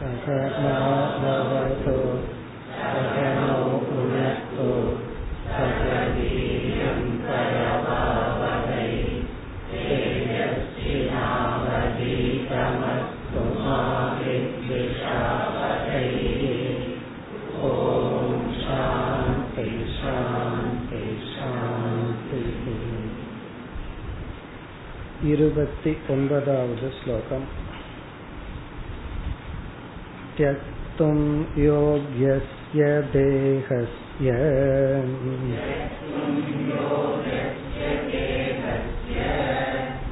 सकमाभवतु सकनो भुनक्तु सकवीर्यं करवावहै तेजस्विनावधीतमस्तु मा विद्विषावहैः ॐ शान्ति शान्ति शान्तिः இருபத்தி ஒன்பதாவது ஸ்லோகம் त्यक्तुं योग्यस्य देहस्य।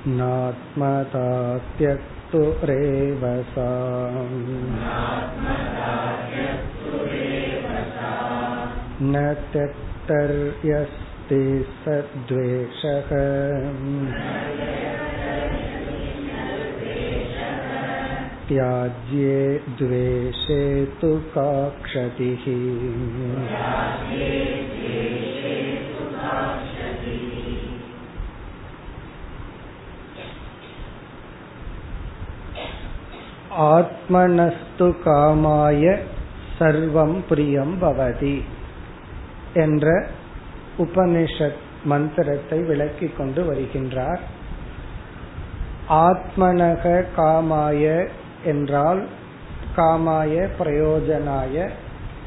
नात्मता त्यक्तुरेव न त्यक्तर्यस्ति सद्वेषः। त्याज्ये द्वेषे तु का क्षतिः ஆத்மனஸ்து காமாய சர்வம் பிரியம் பவதி என்ற உபனிஷத் மந்திரத்தை விளக்கிக் கொண்டு வருகின்றார் ஆத்மனக காமாய என்றால் காமாய பிரயோஜனாய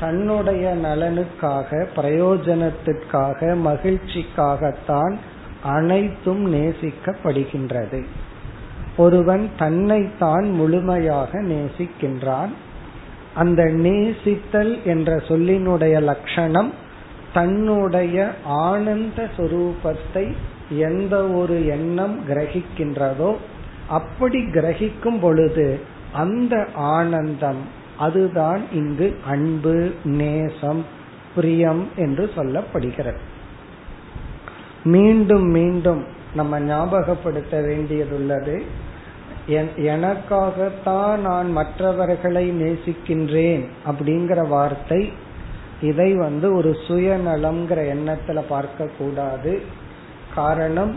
தன்னுடைய நலனுக்காக பிரயோஜனத்திற்காக மகிழ்ச்சிக்காகத்தான் அனைத்தும் நேசிக்கப்படுகின்றது. ஒருவன் தன்னைத்தான் முழுமையாக நேசிக்கின்றான். அந்த நேசித்தல் என்ற சொல்லினுடைய லட்சணம் தன்னுடைய ஆனந்த சுரூபத்தை எந்த ஒரு எண்ணம் கிரகிக்கின்றதோ அப்படி கிரகிக்கும் பொழுது அந்த ஆனந்தம் அதுதான் இங்கு அன்பு நேசம் பிரியம் என்று சொல்லப்படுகிறது. மீண்டும் மீண்டும் நம்ம ஞாபகப்படுத்த வேண்டியதுள்ளது எனக்காகத்தான் நான் மற்றவர்களை நேசிக்கின்றேன் அப்படிங்கிற வார்த்தை இதை வந்து ஒரு சுயநலம்ங்கிற எண்ணத்துல பார்க்க கூடாது காரணம்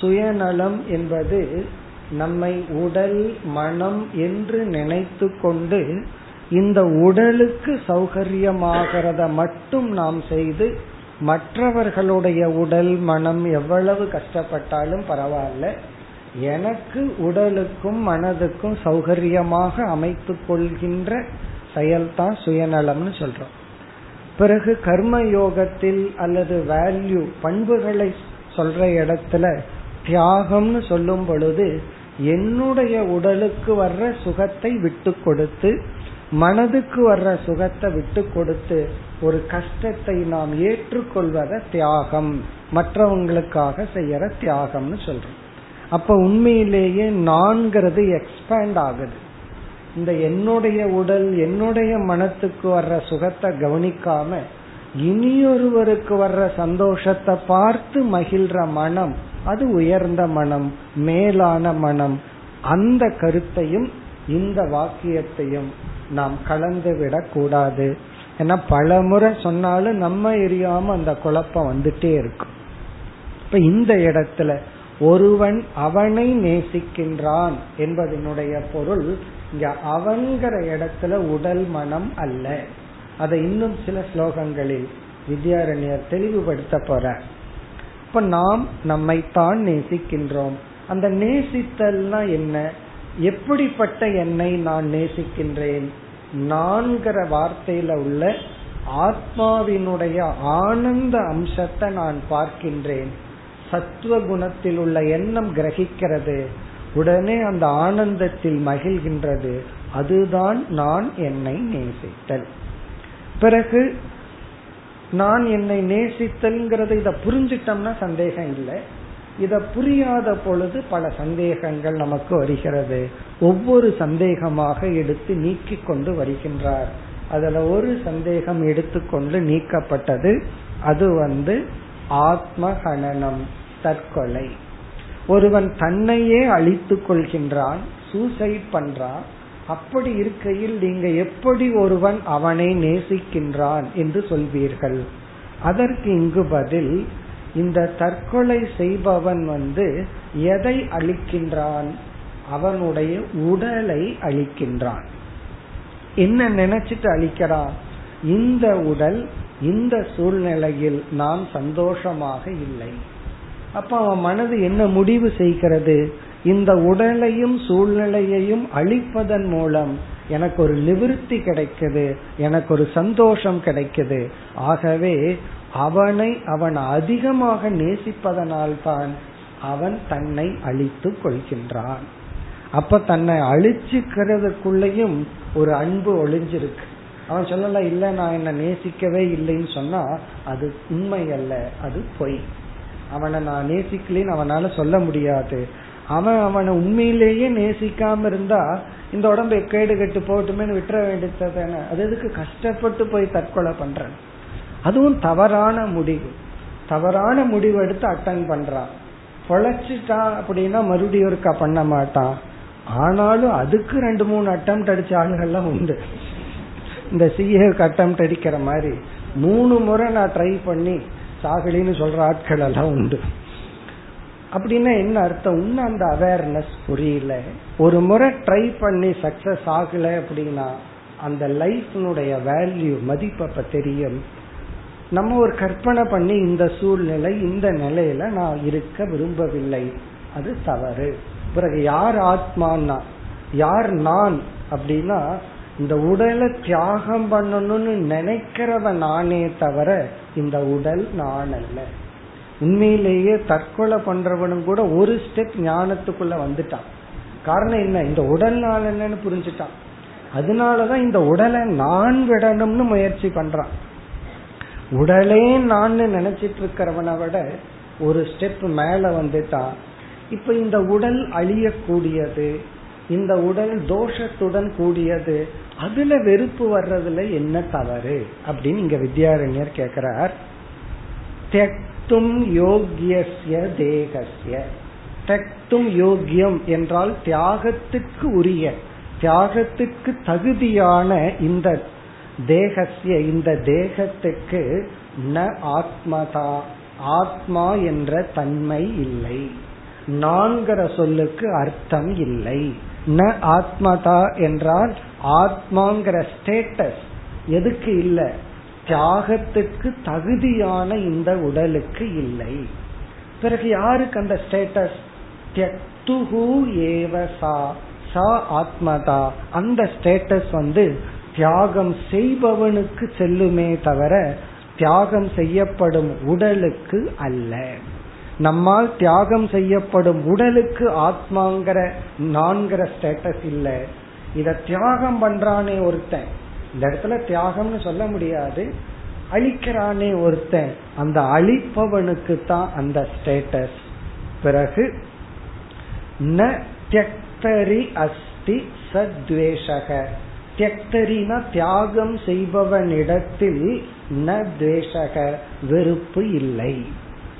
சுயநலம் என்பது நம்மை உடல் மனம் என்று நினைத்து கொண்டு இந்த உடலுக்கு சௌகரியமாகிறத மட்டும் நாம் செய்து மற்றவர்களுடைய உடல் மனம் எவ்வளவு கஷ்டப்பட்டாலும் பரவாயில்ல. எனக்கு உடலுக்கும் மனதுக்கும் சௌகரியமாக அமைத்து கொள்கின்ற செயல்தான் சுயநலம்னு சொல்றோம். பிறகு கர்ம யோகத்தில் அல்லது வேல்யூ பண்புகளை சொல்ற இடத்துல தியாகம்னு சொல்லும் பொழுது என்னுடைய உடலுக்கு வர்ற சுகத்தை விட்டு கொடுத்து மனதுக்கு வர்ற சுகத்தை விட்டு கொடுத்து ஒரு கஷ்டத்தை நாம் ஏற்றுக்கொள்வத தியாகம். மற்றவங்களுக்காக செய்யற தியாகம்னு சொல்றோம். அப்ப உண்மையிலேயே நான்கிறது எக்ஸ்பேண்ட் ஆகுது. இந்த என்னுடைய உடல் என்னுடைய மனத்துக்கு வர்ற சுகத்தை கவனிக்காம இனியொருவருக்கு வர்ற சந்தோஷத்தை பார்த்து மகிழ்ற மனம் அது உயர்ந்த மனம் மேலான மனம். அந்த கருத்தையும் இந்த வாக்கியத்தையும் நாம் கலந்து விடக்கூடாது ஏன்னா பல முறை சொன்னாலும் நம்ம எரியாம அந்த குழப்பம் வந்துட்டே இருக்கும். இப்ப இந்த இடத்துல ஒருவன் அவனை நேசிக்கின்றான் என்பதனுடைய பொருள் இங்க அவங்கிற இடத்துல உடல் மனம் அல்ல. அதை இன்னும் சில ஸ்லோகங்களில் வித்யாரண்யர் தெளிவுபடுத்த போற இப்ப நாம் நம்மைத்தான் நேசிக்கின்றோம். அந்த நேசித்தல்னா என்ன? எப்படிப்பட்ட என்னை நான் நேசிக்கின்றேன்? நான்கிற வார்த்தையில உள்ள ஆத்மாவினுடைய ஆனந்த அம்சத்தை நான் பார்க்கின்றேன். சத்துவ குணத்தில் உள்ள எண்ணம் கிரகிக்கிறது. உடனே அந்த ஆனந்தத்தில் மகிழ்கின்றது. அதுதான் நான் என்னை நேசித்தல். பிறகு நான் என்னை நேசித்தல்ங்கிறத இத புரிஞ்சிட்டோம்னா சந்தேகம் இல்லை. இத புரியாத பொழுது பல சந்தேகங்கள் நமக்கு வருகிறது. ஒவ்வொரு சந்தேகமாக எடுத்து நீக்கி கொண்டு வருகின்றார். அதுல ஒரு சந்தேகம் எடுத்துக்கொண்டு நீக்கப்பட்டது அது வந்து ஆத்மகணனம் தற்கொலை. ஒருவன் தன்னையே அழித்துக் கொள்கின்றான் சூசைட் பண்றான் அப்படி இருக்கையில் நீங்க எப்படி ஒருவன் அவனை நேசிக்கின்றான் என்று சொல்வீர்கள். அதற்கு இங்கு பதில் இந்த தற்கொலை செய்பவன் வந்து எதை அழிக்கின்றான்? அவனுடைய உடலை அழிக்கின்றான். என்ன நினைச்சிட்டு அழிக்கிறான்? இந்த உடல் இந்த சூழ்நிலையில் நான் சந்தோஷமாக இல்லை. அப்ப அவன் மனது என்ன முடிவு செய்கிறது? இந்த உடலையும் சூழ்நிலையையும் அழிப்பதன் மூலம் எனக்கு ஒரு நிவிருத்தி கிடைக்குது எனக்கு ஒரு சந்தோஷம் கிடைக்குது. ஆகவே அவனை அவன் அதிகமாக நேசிப்பதனால்தான் அவன் தன்னை அழித்து கொள்கின்றான். அப்ப தன்னை அழிச்சுக்கிறதுக்குள்ளேயும் ஒரு அன்பு ஒளிஞ்சிருக்கு. அவன் சொல்லல இல்ல நான் என்ன நேசிக்கவே இல்லைன்னு சொன்னா அது உண்மை அல்ல அது பொய். அவனை நான் நேசிக்கலன்னு அவனால சொல்ல முடியாது. அவன் அவனை உண்மையிலேயே நேசிக்காம இருந்தா இந்த உடம்பை கேடு கட்டு போட்டுமே விட்டுற வேண்டியதானே அது எதுக்கு? கஷ்டப்பட்டு போய் தற்கொலை பண்றேன். அதுவும் தவறான முடிவு. தவறான முடிவு எடுத்து அட்டன் பண்றான். பொழைச்சிட்டான் அப்படின்னா மறுபடியும் ஒருக்கா பண்ண மாட்டான். ஆனாலும் அதுக்கு ரெண்டு மூணு அட்டம் அடிச்ச ஆளுகள்லாம் உண்டு. இந்த சிஏக்கு அட்டம் அடிக்கிற மாதிரி மூணு முறை நான் ட்ரை பண்ணி சாகலின்னு சொல்ற ஆட்கள் எல்லாம் உண்டு. அப்படின்னா என்ன அர்த்தம்? இன்னும் அந்த அவேர்னஸ் புரியல. ஒரு முறை ட்ரை பண்ணி சக்சஸ் ஆகல அப்படின்னா அந்த லைஃப்னுடைய வேல்யூ மதிப்பு அப்ப தெரியும். நம்ம ஒரு கற்பனை பண்ணி இந்த சூழ்நிலை இந்த நிலையில நான் இருக்க விரும்பவில்லை. அது தவறு. பிறகு யார் ஆத்மான்னா யார் நான் அப்படின்னா இந்த உடலை தியாகம் பண்ணணும்னு நினைக்கிறவன் நானே தவிர இந்த உடல் நான் அல்ல. உண்மையிலேயே தற்கொலை பண்றவனும் கூட ஒரு ஸ்டெப் ஞானத்துக்குள்ள வந்துட்டான். காரணம் என்ன? இந்த உடல் நான் என்னன்னு புரிஞ்சுட்டான். அதனாலதான் இந்த உடலை நான் விடணும்னு முயற்சி பண்றான். உடலே நான் நினைச்சிட்டு இருக்கிறவனை விட ஒரு ஸ்டெப் மேல வந்துட்டான். இப்ப இந்த உடல் அழியக்கூடியது இந்த உடல் தோஷத்துடன் கூடியது அதுல வெறுப்பு வர்றதுல என்ன தவறு? அப்படின்னு இங்க வித்யாரண்யர் கேக்குறார். தெக்தும் யோகியஸ்ய தேகஸ்ய. தக்தும் யோகியம் என்றால் தியாகத்துக்கு உரிய தியாகத்துக்கு தகுதியான இந்த தேகசிய இந்த தேகத்துக்கு ந ஆத்மதா ஆத்மா என்ற தன்மை இல்லை. நான்கிற சொல்லுக்கு அர்த்தம் இல்லை. ந ஆத்மதா என்றால் ஆத்மாங்கிற ஸ்டேட்டஸ் எதுக்கு இல்லை? தியாகத்துக்கு தகுதியான இந்த உடலுக்கு இல்லை. பிறகு யாருக்கு அந்த ஸ்டேட்டஸ் தியக்துஹு ஏவசா சா ஆத்மதா. அந்த ஸ்டேட்டஸ் வந்து தியாகம் செய்பவனுக்கு செல்லுமே தவிர தியாகம் செய்யப்படும் உடலுக்கு அல்ல. நம்மால் தியாகம் செய்யப்படும் உடலுக்கு ஆத்மாங்கிற நான்கிற ஸ்டேட்டஸ் இல்லை. இத தியாகம் பண்றானே ஒருத்தன். இந்த இடத்துல தியாகம்னு சொல்ல முடியாது. அழிக்கிறானே ஒருத்தன். அந்த அழிப்பவனுக்கு தான் அந்த ஸ்டேட்டஸ் பிறகு ந தியக்தரி அஸ்தி சத்வேஷக. தியக்தரினா தியாகம் செய்பவனிடத்தில் ந துவேஷக வெறுப்பு இல்லை.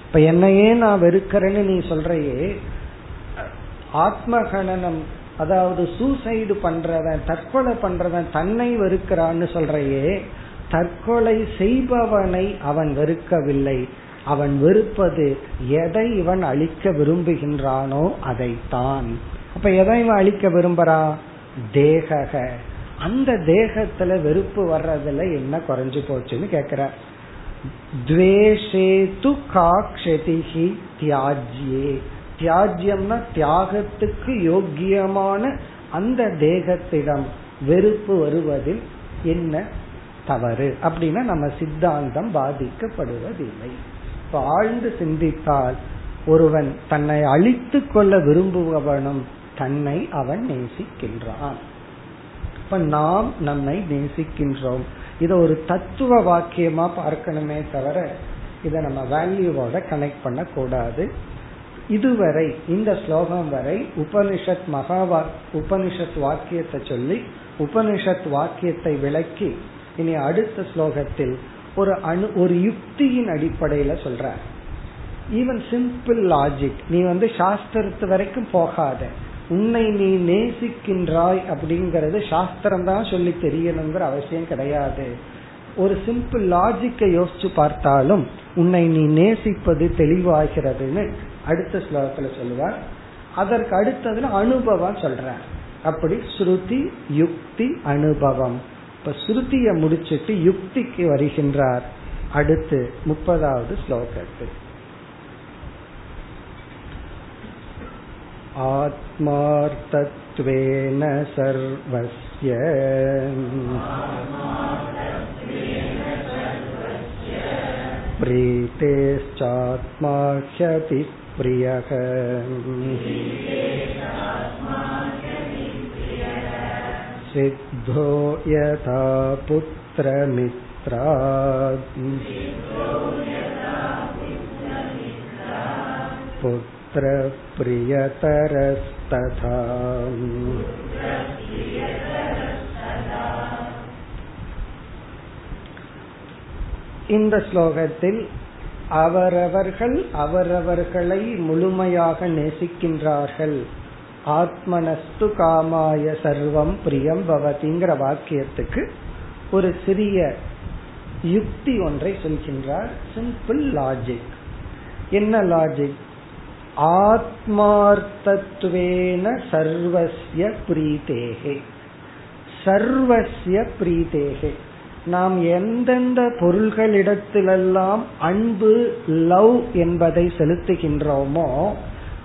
இப்ப என்னையே நான் வெறுக்கிறேன்னு நீ சொல்றையே ஆத்மகணனம் அதாவது சூசைடு பண்றவன் தற்கொலை பண்றவன் தன்னை வெறுக்கிறான்னு சொல்றையே தற்கொலை செய்பவனை அவன் வெறுக்கவில்லை. அவன் வெறுப்பது எதை இவன் அழிக்க விரும்புகின்றானோ அதைத்தான். அப்ப எதை இவன் அழிக்க விரும்புறா? தேக அந்த தேகத்துல வெறுப்பு வர்றதுல என்ன குறைஞ்சு போச்சுன்னு கேக்குற. துவேஷேது காக்ஷதிஹி தியாஜ்யே. தியாஜ்யம்னா தியாகத்துக்கு யோக்கியமான அந்த தேகத்திடம் வெறுப்பு வருவதில் என்ன தவறு? அப்படின்னா நம்ம சித்தாந்தம் பாதிக்கப்படுவதில்லை. இப்ப ஆழ்ந்து சிந்தித்தால் ஒருவன் தன்னை அழித்து கொள்ள விரும்புபவனும் தன்னை அவன் நேசிக்கின்றான். இப்ப நாம் நம்மை நேசிக்கின்றோம். இத ஒரு தத்துவ வாக்கியமா பார்க்கணுமே தவிர இதை நம்ம வேல்யூவோட கனெக்ட் பண்ண கூடாது இதுவரை இந்த ஸ்லோகம் வரை உபனிஷத் மகா உபனிஷத் வாக்கியத்தை சொல்லி உபனிஷத் வாக்கியத்தை விளக்கி இனி அடுத்த ஸ்லோகத்தில் ஒரு அணு ஒரு யுக்தியின் அடிப்படையில சொல்ற ஈவன் சிம்பிள் லாஜிக் நீ வந்து சாஸ்திரத்து வரைக்கும் போகாத. உன்னை நீ நேசிக்கின்றாய் அப்படிங்கறது சாஸ்திரம் தான் சொல்லி தெரியணுங்கிற அவசியம் கிடையாது. ஒரு சிம்பிள் லாஜிக்கை யோசிச்சு பார்த்தாலும் உன்னை நீ நேசிப்பது தெளிவாகிறதுன்னு அடுத்த ஸ்லோகத்துல சொல்லுவார் அதற்கு அடுத்ததுல அனுபவம் சொல்ற அப்படி ஸ்ருதி யுக்தி அனுபவம் இப்ப ஸ்ருதிய முடிச்சிட்டு யுக்திக்கு வருகின்றார் அடுத்து முப்பதாவது ஸ்லோகத்தில் आत्मार्थत्वेन सर्वस्य प्रीतेश्चात्मा ह्यति प्रियः सिद्धो यथा पुत्रमित्रा पुत्रप्रियतरस्तथा இந்த ஸ்லோகத்தில் அவரவர்கள் அவரவர்களை முழுமையாக நேசிக்கின்றார்கள். ஆத்மனஸ்து காமாய சர்வம் பிரியம் பவதிங்கிற வாக்கியத்துக்கு ஒரு சிறிய யுக்தி ஒன்றை சொல்கின்றார். சிம்பிள் லாஜிக் என்ன லாஜிக் ஆத்மார்த்தத்வேன சர்வசிய பிரீதேகே. சர்வசிய பிரீதேகே. நாம் எந்தெந்த பொருள்களிடத்திலெல்லாம் அன்பு லவ் என்பதை செலுத்துகின்றோமோ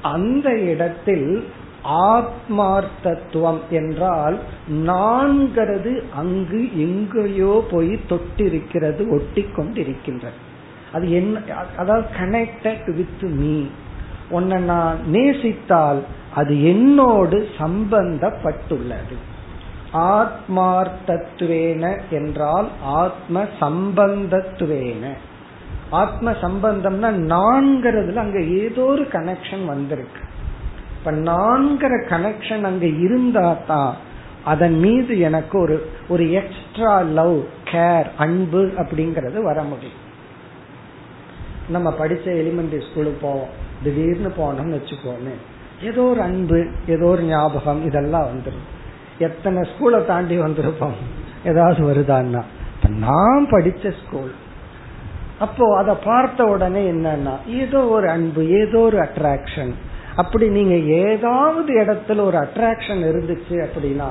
அந்த இடத்தில் ஆத்மார்த்தத்துவம் என்றால் நான்கிறது அங்கு எங்கேயோ போய் தொட்டிருக்கிறது ஒட்டி கொண்டிருக்கின்றது அது என்ன அதாவது கனெக்டட் வித் மீ உன்னை நான் நேசித்தால் அது என்னோடு சம்பந்தப்பட்டுள்ளது. ஆத்மார்த்தத்துவேன என்றால் ஆத்ம சம்பந்தத்துவேன ஆத்ம சம்பந்தம்னா நான்கிறதுல அங்க ஏதோ ஒரு கனெக்ஷன் வந்திருக்கு. இப்ப நான்கிற கனெக்ஷன் அங்க இருந்தா தான் அதன் மீது எனக்கு ஒரு ஒரு எக்ஸ்ட்ரா லவ் கேர் அன்பு அப்படிங்கறது வர முடியும். நம்ம படிச்ச எலிமெண்டரி ஸ்கூலுக்கு போவோம். திடீர்னு போனோம்னு வச்சுக்கோமே. ஏதோ ஒரு அன்பு ஏதோ ஒரு ஞாபகம் இதெல்லாம் வந்துடும் எத்தனை ஸ்கூலை தாண்டி வந்திருப்போம்? ஏதாவது வருதான்னா நான் படிச்ச ஸ்கூல் அப்போ அதை பார்த்த உடனே என்னன்னா ஏதோ ஒரு அன்பு ஏதோ ஒரு அட்ராக்ஷன் அப்படி நீங்க ஏதாவது இடத்துல ஒரு அட்ராக்ஷன் இருந்துச்சு அப்படின்னா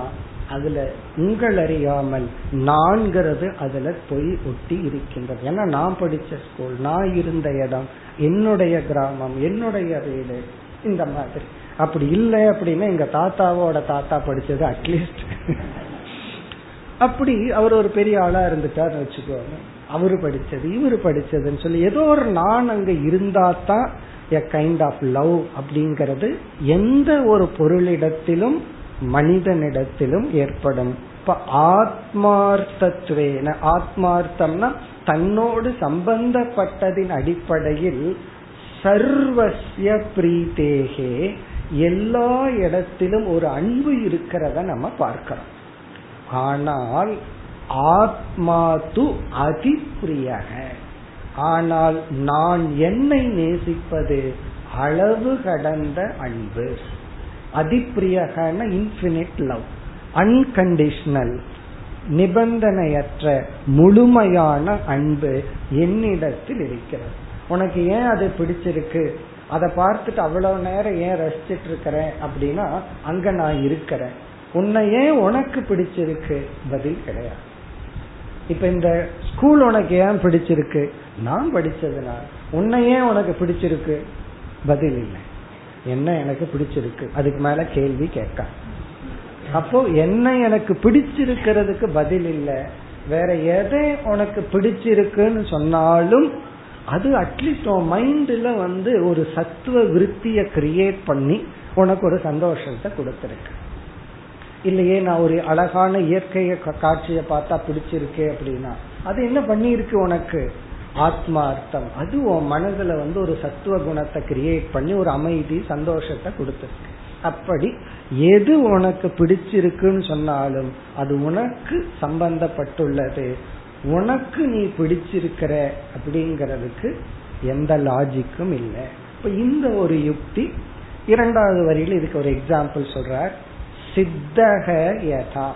அதுல உங்கள் அறியாமல் நான்கிறது அதுல போய் ஒட்டி இருக்கின்றது. ஏன்னா நான் படிச்ச ஸ்கூல் நான் இருந்த இடம் என்னுடைய கிராமம் என்னுடைய வீடு இந்த மாதிரி. அப்படி இல்லை அப்படின்னா எங்க தாத்தாவோட தாத்தா படிச்சது அட்லீஸ்ட் அப்படி அவர் ஒரு பெரிய ஆளா இருந்துட்டார்னு வச்சுக்கோங்க. அவரு படிச்சது இவரு படிச்சதுன்னு சொல்லி ஏதோ ஒரு நான் அங்க இருந்தா தான் எ கைண்ட் ஆஃப் லவ் அப்படிங்கிறது எந்த ஒரு பொருளிடத்திலும் மனிதனிடத்திலும் ஏற்படும். இப்ப ஆத்மார்த்தத்வேன ஆத்மார்த்தம்னா தன்னோடு சம்பந்தப்பட்டதின் அடிப்படையில் சர்வசிய பிரீதேகே எல்லா இடத்திலும் ஒரு அன்பு இருக்கிறத நம்ம பார்க்கிறோம். ஆனால் ஆத்மா து அதிப்பிரியக ஆனால் நான் என்னை நேசிப்பது அளவு கடந்த அன்பு. அதிப்பிரியகன இன்ஃபினிட் லவ் அன்கண்டிஷனல் நிபந்தனையற்ற முழுமையான அன்பு என்னிடத்தில் இருக்கிறது. உனக்கு ஏன் அது பிடிச்சிருக்கு? அதை பார்த்துட்டு அவ்வளவு நேரம் ஏன் ரசிச்சிட்டு இருக்கிறேன் அப்படின்னா அங்க நான் இருக்கிறேன். உன்னை ஏன் உனக்கு பிடிச்சிருக்கு? பதில் கிடையாது. இப்ப இந்த ஸ்கூல் உனக்கு ஏன் பிடிச்சிருக்கு? நான் படிச்சதுனால. உன்னை ஏன் உனக்கு பிடிச்சிருக்கு? பதில் இல்லை. என்ன எனக்கு பிடிச்சிருக்கு? அதுக்கு மேல கேள்வி கேட்க அப்போ என்ன எனக்கு பிடிச்சிருக்கிறதுக்கு பதில் இல்லை? வேற எதை உனக்கு பிடிச்சிருக்குன்னு சொன்னாலும் அது அட்லீஸ்ட் உன் மைண்ட்ல வந்து ஒரு சத்துவ விருத்திய கிரியேட் பண்ணி உனக்கு ஒரு சந்தோஷத்தை கொடுத்துருக்கு. இல்லையே நான் ஒரு அழகான இயற்கைய காட்சியை பார்த்தா பிடிச்சிருக்கேன் அப்படின்னா அது என்ன பண்ணியிருக்கு உனக்கு? ஆத்மார்த்தம். அது உன் மனதுல வந்து ஒரு சத்துவ குணத்தை கிரியேட் பண்ணி ஒரு அமைதி சந்தோஷத்தை கொடுத்துருக்கு. அப்படி எது உனக்கு பிடிச்சிருக்குன்னு சொன்னாலும் அது உனக்கு சம்பந்தப்பட்டுள்ளது. உனக்கு நீ பிடிச்சிருக்கிற அப்படிங்கிறதுக்கு எந்த லாஜிக்கும் இல்லை. இப்ப இந்த ஒரு யுக்தி இரண்டாவது வரியில் இதுக்கு ஒரு எக்ஸாம்பிள் சொல்றார். சித்தக யதா.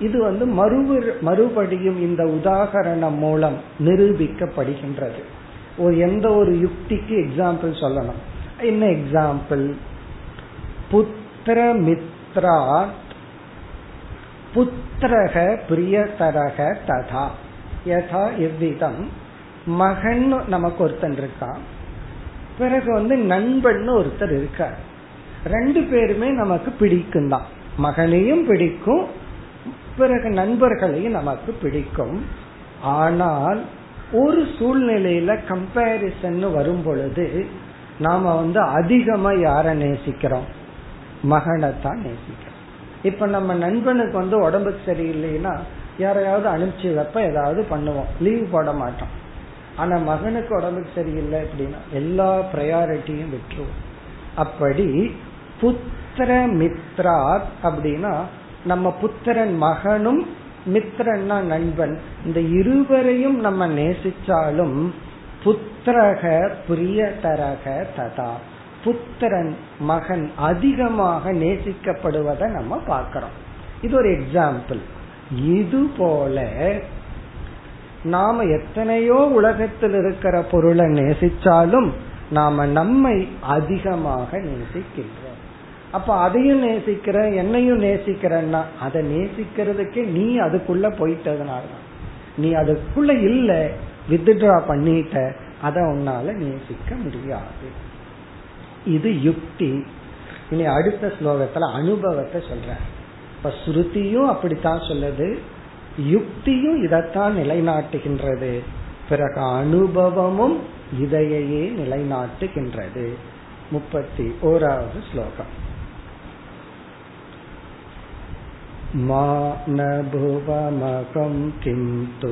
இது வந்து மறுபு மறுபடியும் இந்த உதாகரணம் மூலம் நிரூபிக்கப்படுகின்றது. ஒரு எந்த ஒரு யுக்திக்கு எக்ஸாம்பிள் சொல்லணும். என்ன எக்ஸாம்பிள் புத்திர மித்ரா புத்திரக பிரியதரக ததா. யதா இவ்விதம். மகன் நமக்கு ஒருத்தன் இருக்கான் பிறகு வந்து நண்பன் ஒருத்தர் இருக்கார். ரெண்டு பேருமே நமக்கு பிடிக்கும் தான் மகனையும் பிடிக்கும் பிறகு நண்பர்களையும் நமக்கு பிடிக்கும். ஆனால் ஒரு சூழ்நிலையில கம்பேரிசன் வரும் பொழுது நாம வந்து அதிகமா யார நேசிக்கிறோம்? மகனை தான் நேசிக்கிறோம். இப்ப நம்ம நண்பனுக்கு வந்து உடம்புக்கு சரியில்லைன்னா யாரையாவது அனுப்பிச்சு வைப்ப ஏதாவது பண்ணுவோம். லீவ் போட மாட்டோம். ஆனா மகனுக்கு உடம்புக்கு சரியில்லை அப்படின்னா எல்லா ப்ரையாரிட்டியும் விட்டுருவோம். அப்படி புத்திர மித்ரா அப்படின்னா நம்ம புத்திரன் மகனும் மித்திரன்னா நண்பன். இந்த இருவரையும் நம்ம நேசிச்சாலும் புத்திரக பிரியதரக ததா. புத்திரன் மகன் அதிகமாக நேசிக்கப்படுவதை நம்ம பார்க்கிறோம். இது ஒரு எக்ஸாம்பிள் இது போல நாம எத்தனையோ உலகத்தில் இருக்கிற பொருளை நேசிச்சாலும் நாம நம்மை அதிகமாக நேசிக்கின்றோம். அப்ப அதையும் நேசிக்கிற என்னையும் நேசிக்கிறன்னா அதை நேசிக்கிறதுக்கே நீ அதுக்குள்ள போயிட்டதுனால நீ அதுக்குள்ள இல்ல வித்ட்ரா பண்ணிட்ட அதை உன்னால நேசிக்க முடியாது. இது யுக்தி இனி அடுத்த ஸ்லோகத்துல அனுபவத்தை சொல்ற இப்ப ஸ்ருதியும் அப்படித்தான் சொல்லுது யுக்தியும் இதைத்தான் நிலைநாட்டுகின்றது பிறகு அனுபவமும் இதையே நிலைநாட்டுகின்றது முப்பத்தி ஓராவது ஸ்லோகம் मा न भुवमकं किं तु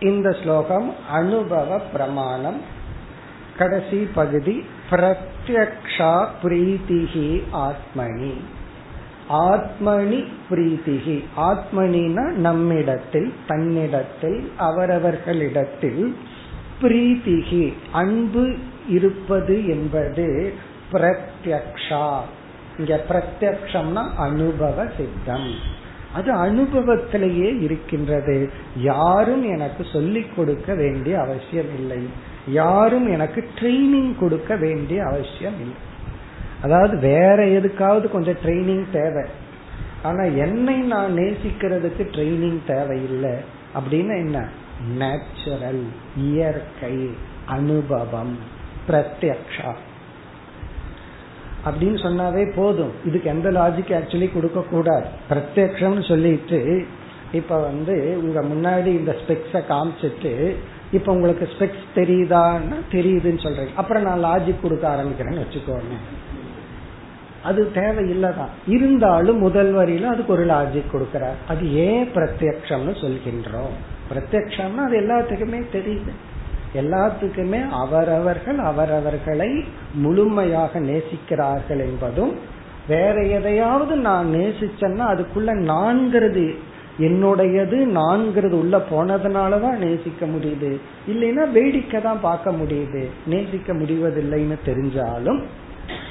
இந்த ஸ்லோகம் அனுபவ பிரமாணம். கடைசி பகுதி பிரத்யக்ஷா பிரீத்திகி ஆத்மனி. ஆத்மனி பிரீத்திகி ஆத்மனினா நம்மிடத்தில் தன்னிடத்தில் அவரவர்களிடத்தில் பிரீத்திகி அன்பு இருப்பது என்பது பிரத்யக்ஷா. இங்க பிரத்யக்ஷம்னா அனுபவ சித்தம். அது அனுபவத்திலேயே இருக்கின்றது. யாரும் எனக்கு சொல்லிக் கொடுக்க வேண்டிய அவசியம் இல்லை. யாரும் எனக்கு ட்ரைனிங் கொடுக்க வேண்டிய அவசியம் இல்லை. அதாவது வேற எதுக்காவது கொஞ்சம் ட்ரைனிங் தேவை. ஆனா என்னை நான் நேசிக்கிறதுக்கு ட்ரைனிங் தேவையில்லை. அப்படின்னு என்ன? நேச்சுரல் இயற்கை அனுபவம் பிரத்யக்ஷா. அப்படின்னு சொன்னாவே போதும். இதுக்கு எந்த லாஜிக் ஆக்சுவலி கொடுக்க கூடாது பிரத்யக்ஷம்னு சொல்லிட்டு இப்ப வந்து உங்க முன்னாடி இந்த ஸ்பெக்ஸ காமிச்சிட்டு இப்ப உங்களுக்கு ஸ்பெக்ஸ் தெரியுதான்னா தெரியுதுன்னு சொல்றீங்க. அப்புறம் நான் லாஜிக் கொடுக்க ஆரம்பிக்கிறேன்னு வச்சுக்கோங்க. அது தேவையில்லைதான். இருந்தாலும் முதல் வரியில அதுக்கு ஒரு லாஜிக் கொடுக்கிறார். அது ஏன் பிரத்யக்ஷம்னு சொல்கின்றோம்? பிரத்யக்ஷம்னா அது எல்லாத்துக்குமே தெரியுது. எல்லாத்துக்குமே அவரவர்கள் அவரவர்களை முழுமையாக நேசிக்கிறார்கள் என்பதும் வேற எதையாவது நான் நேசிச்சேன்னா அதுக்குள்ள நான்கிறது என்னுடையது நான்கிறது உள்ள போனதுனாலதான் நேசிக்க முடியுது? இல்லைன்னா வேடிக்கை தான் பார்க்க முடியுது. நேசிக்க முடிவதில்லைன்னு தெரிஞ்சாலும்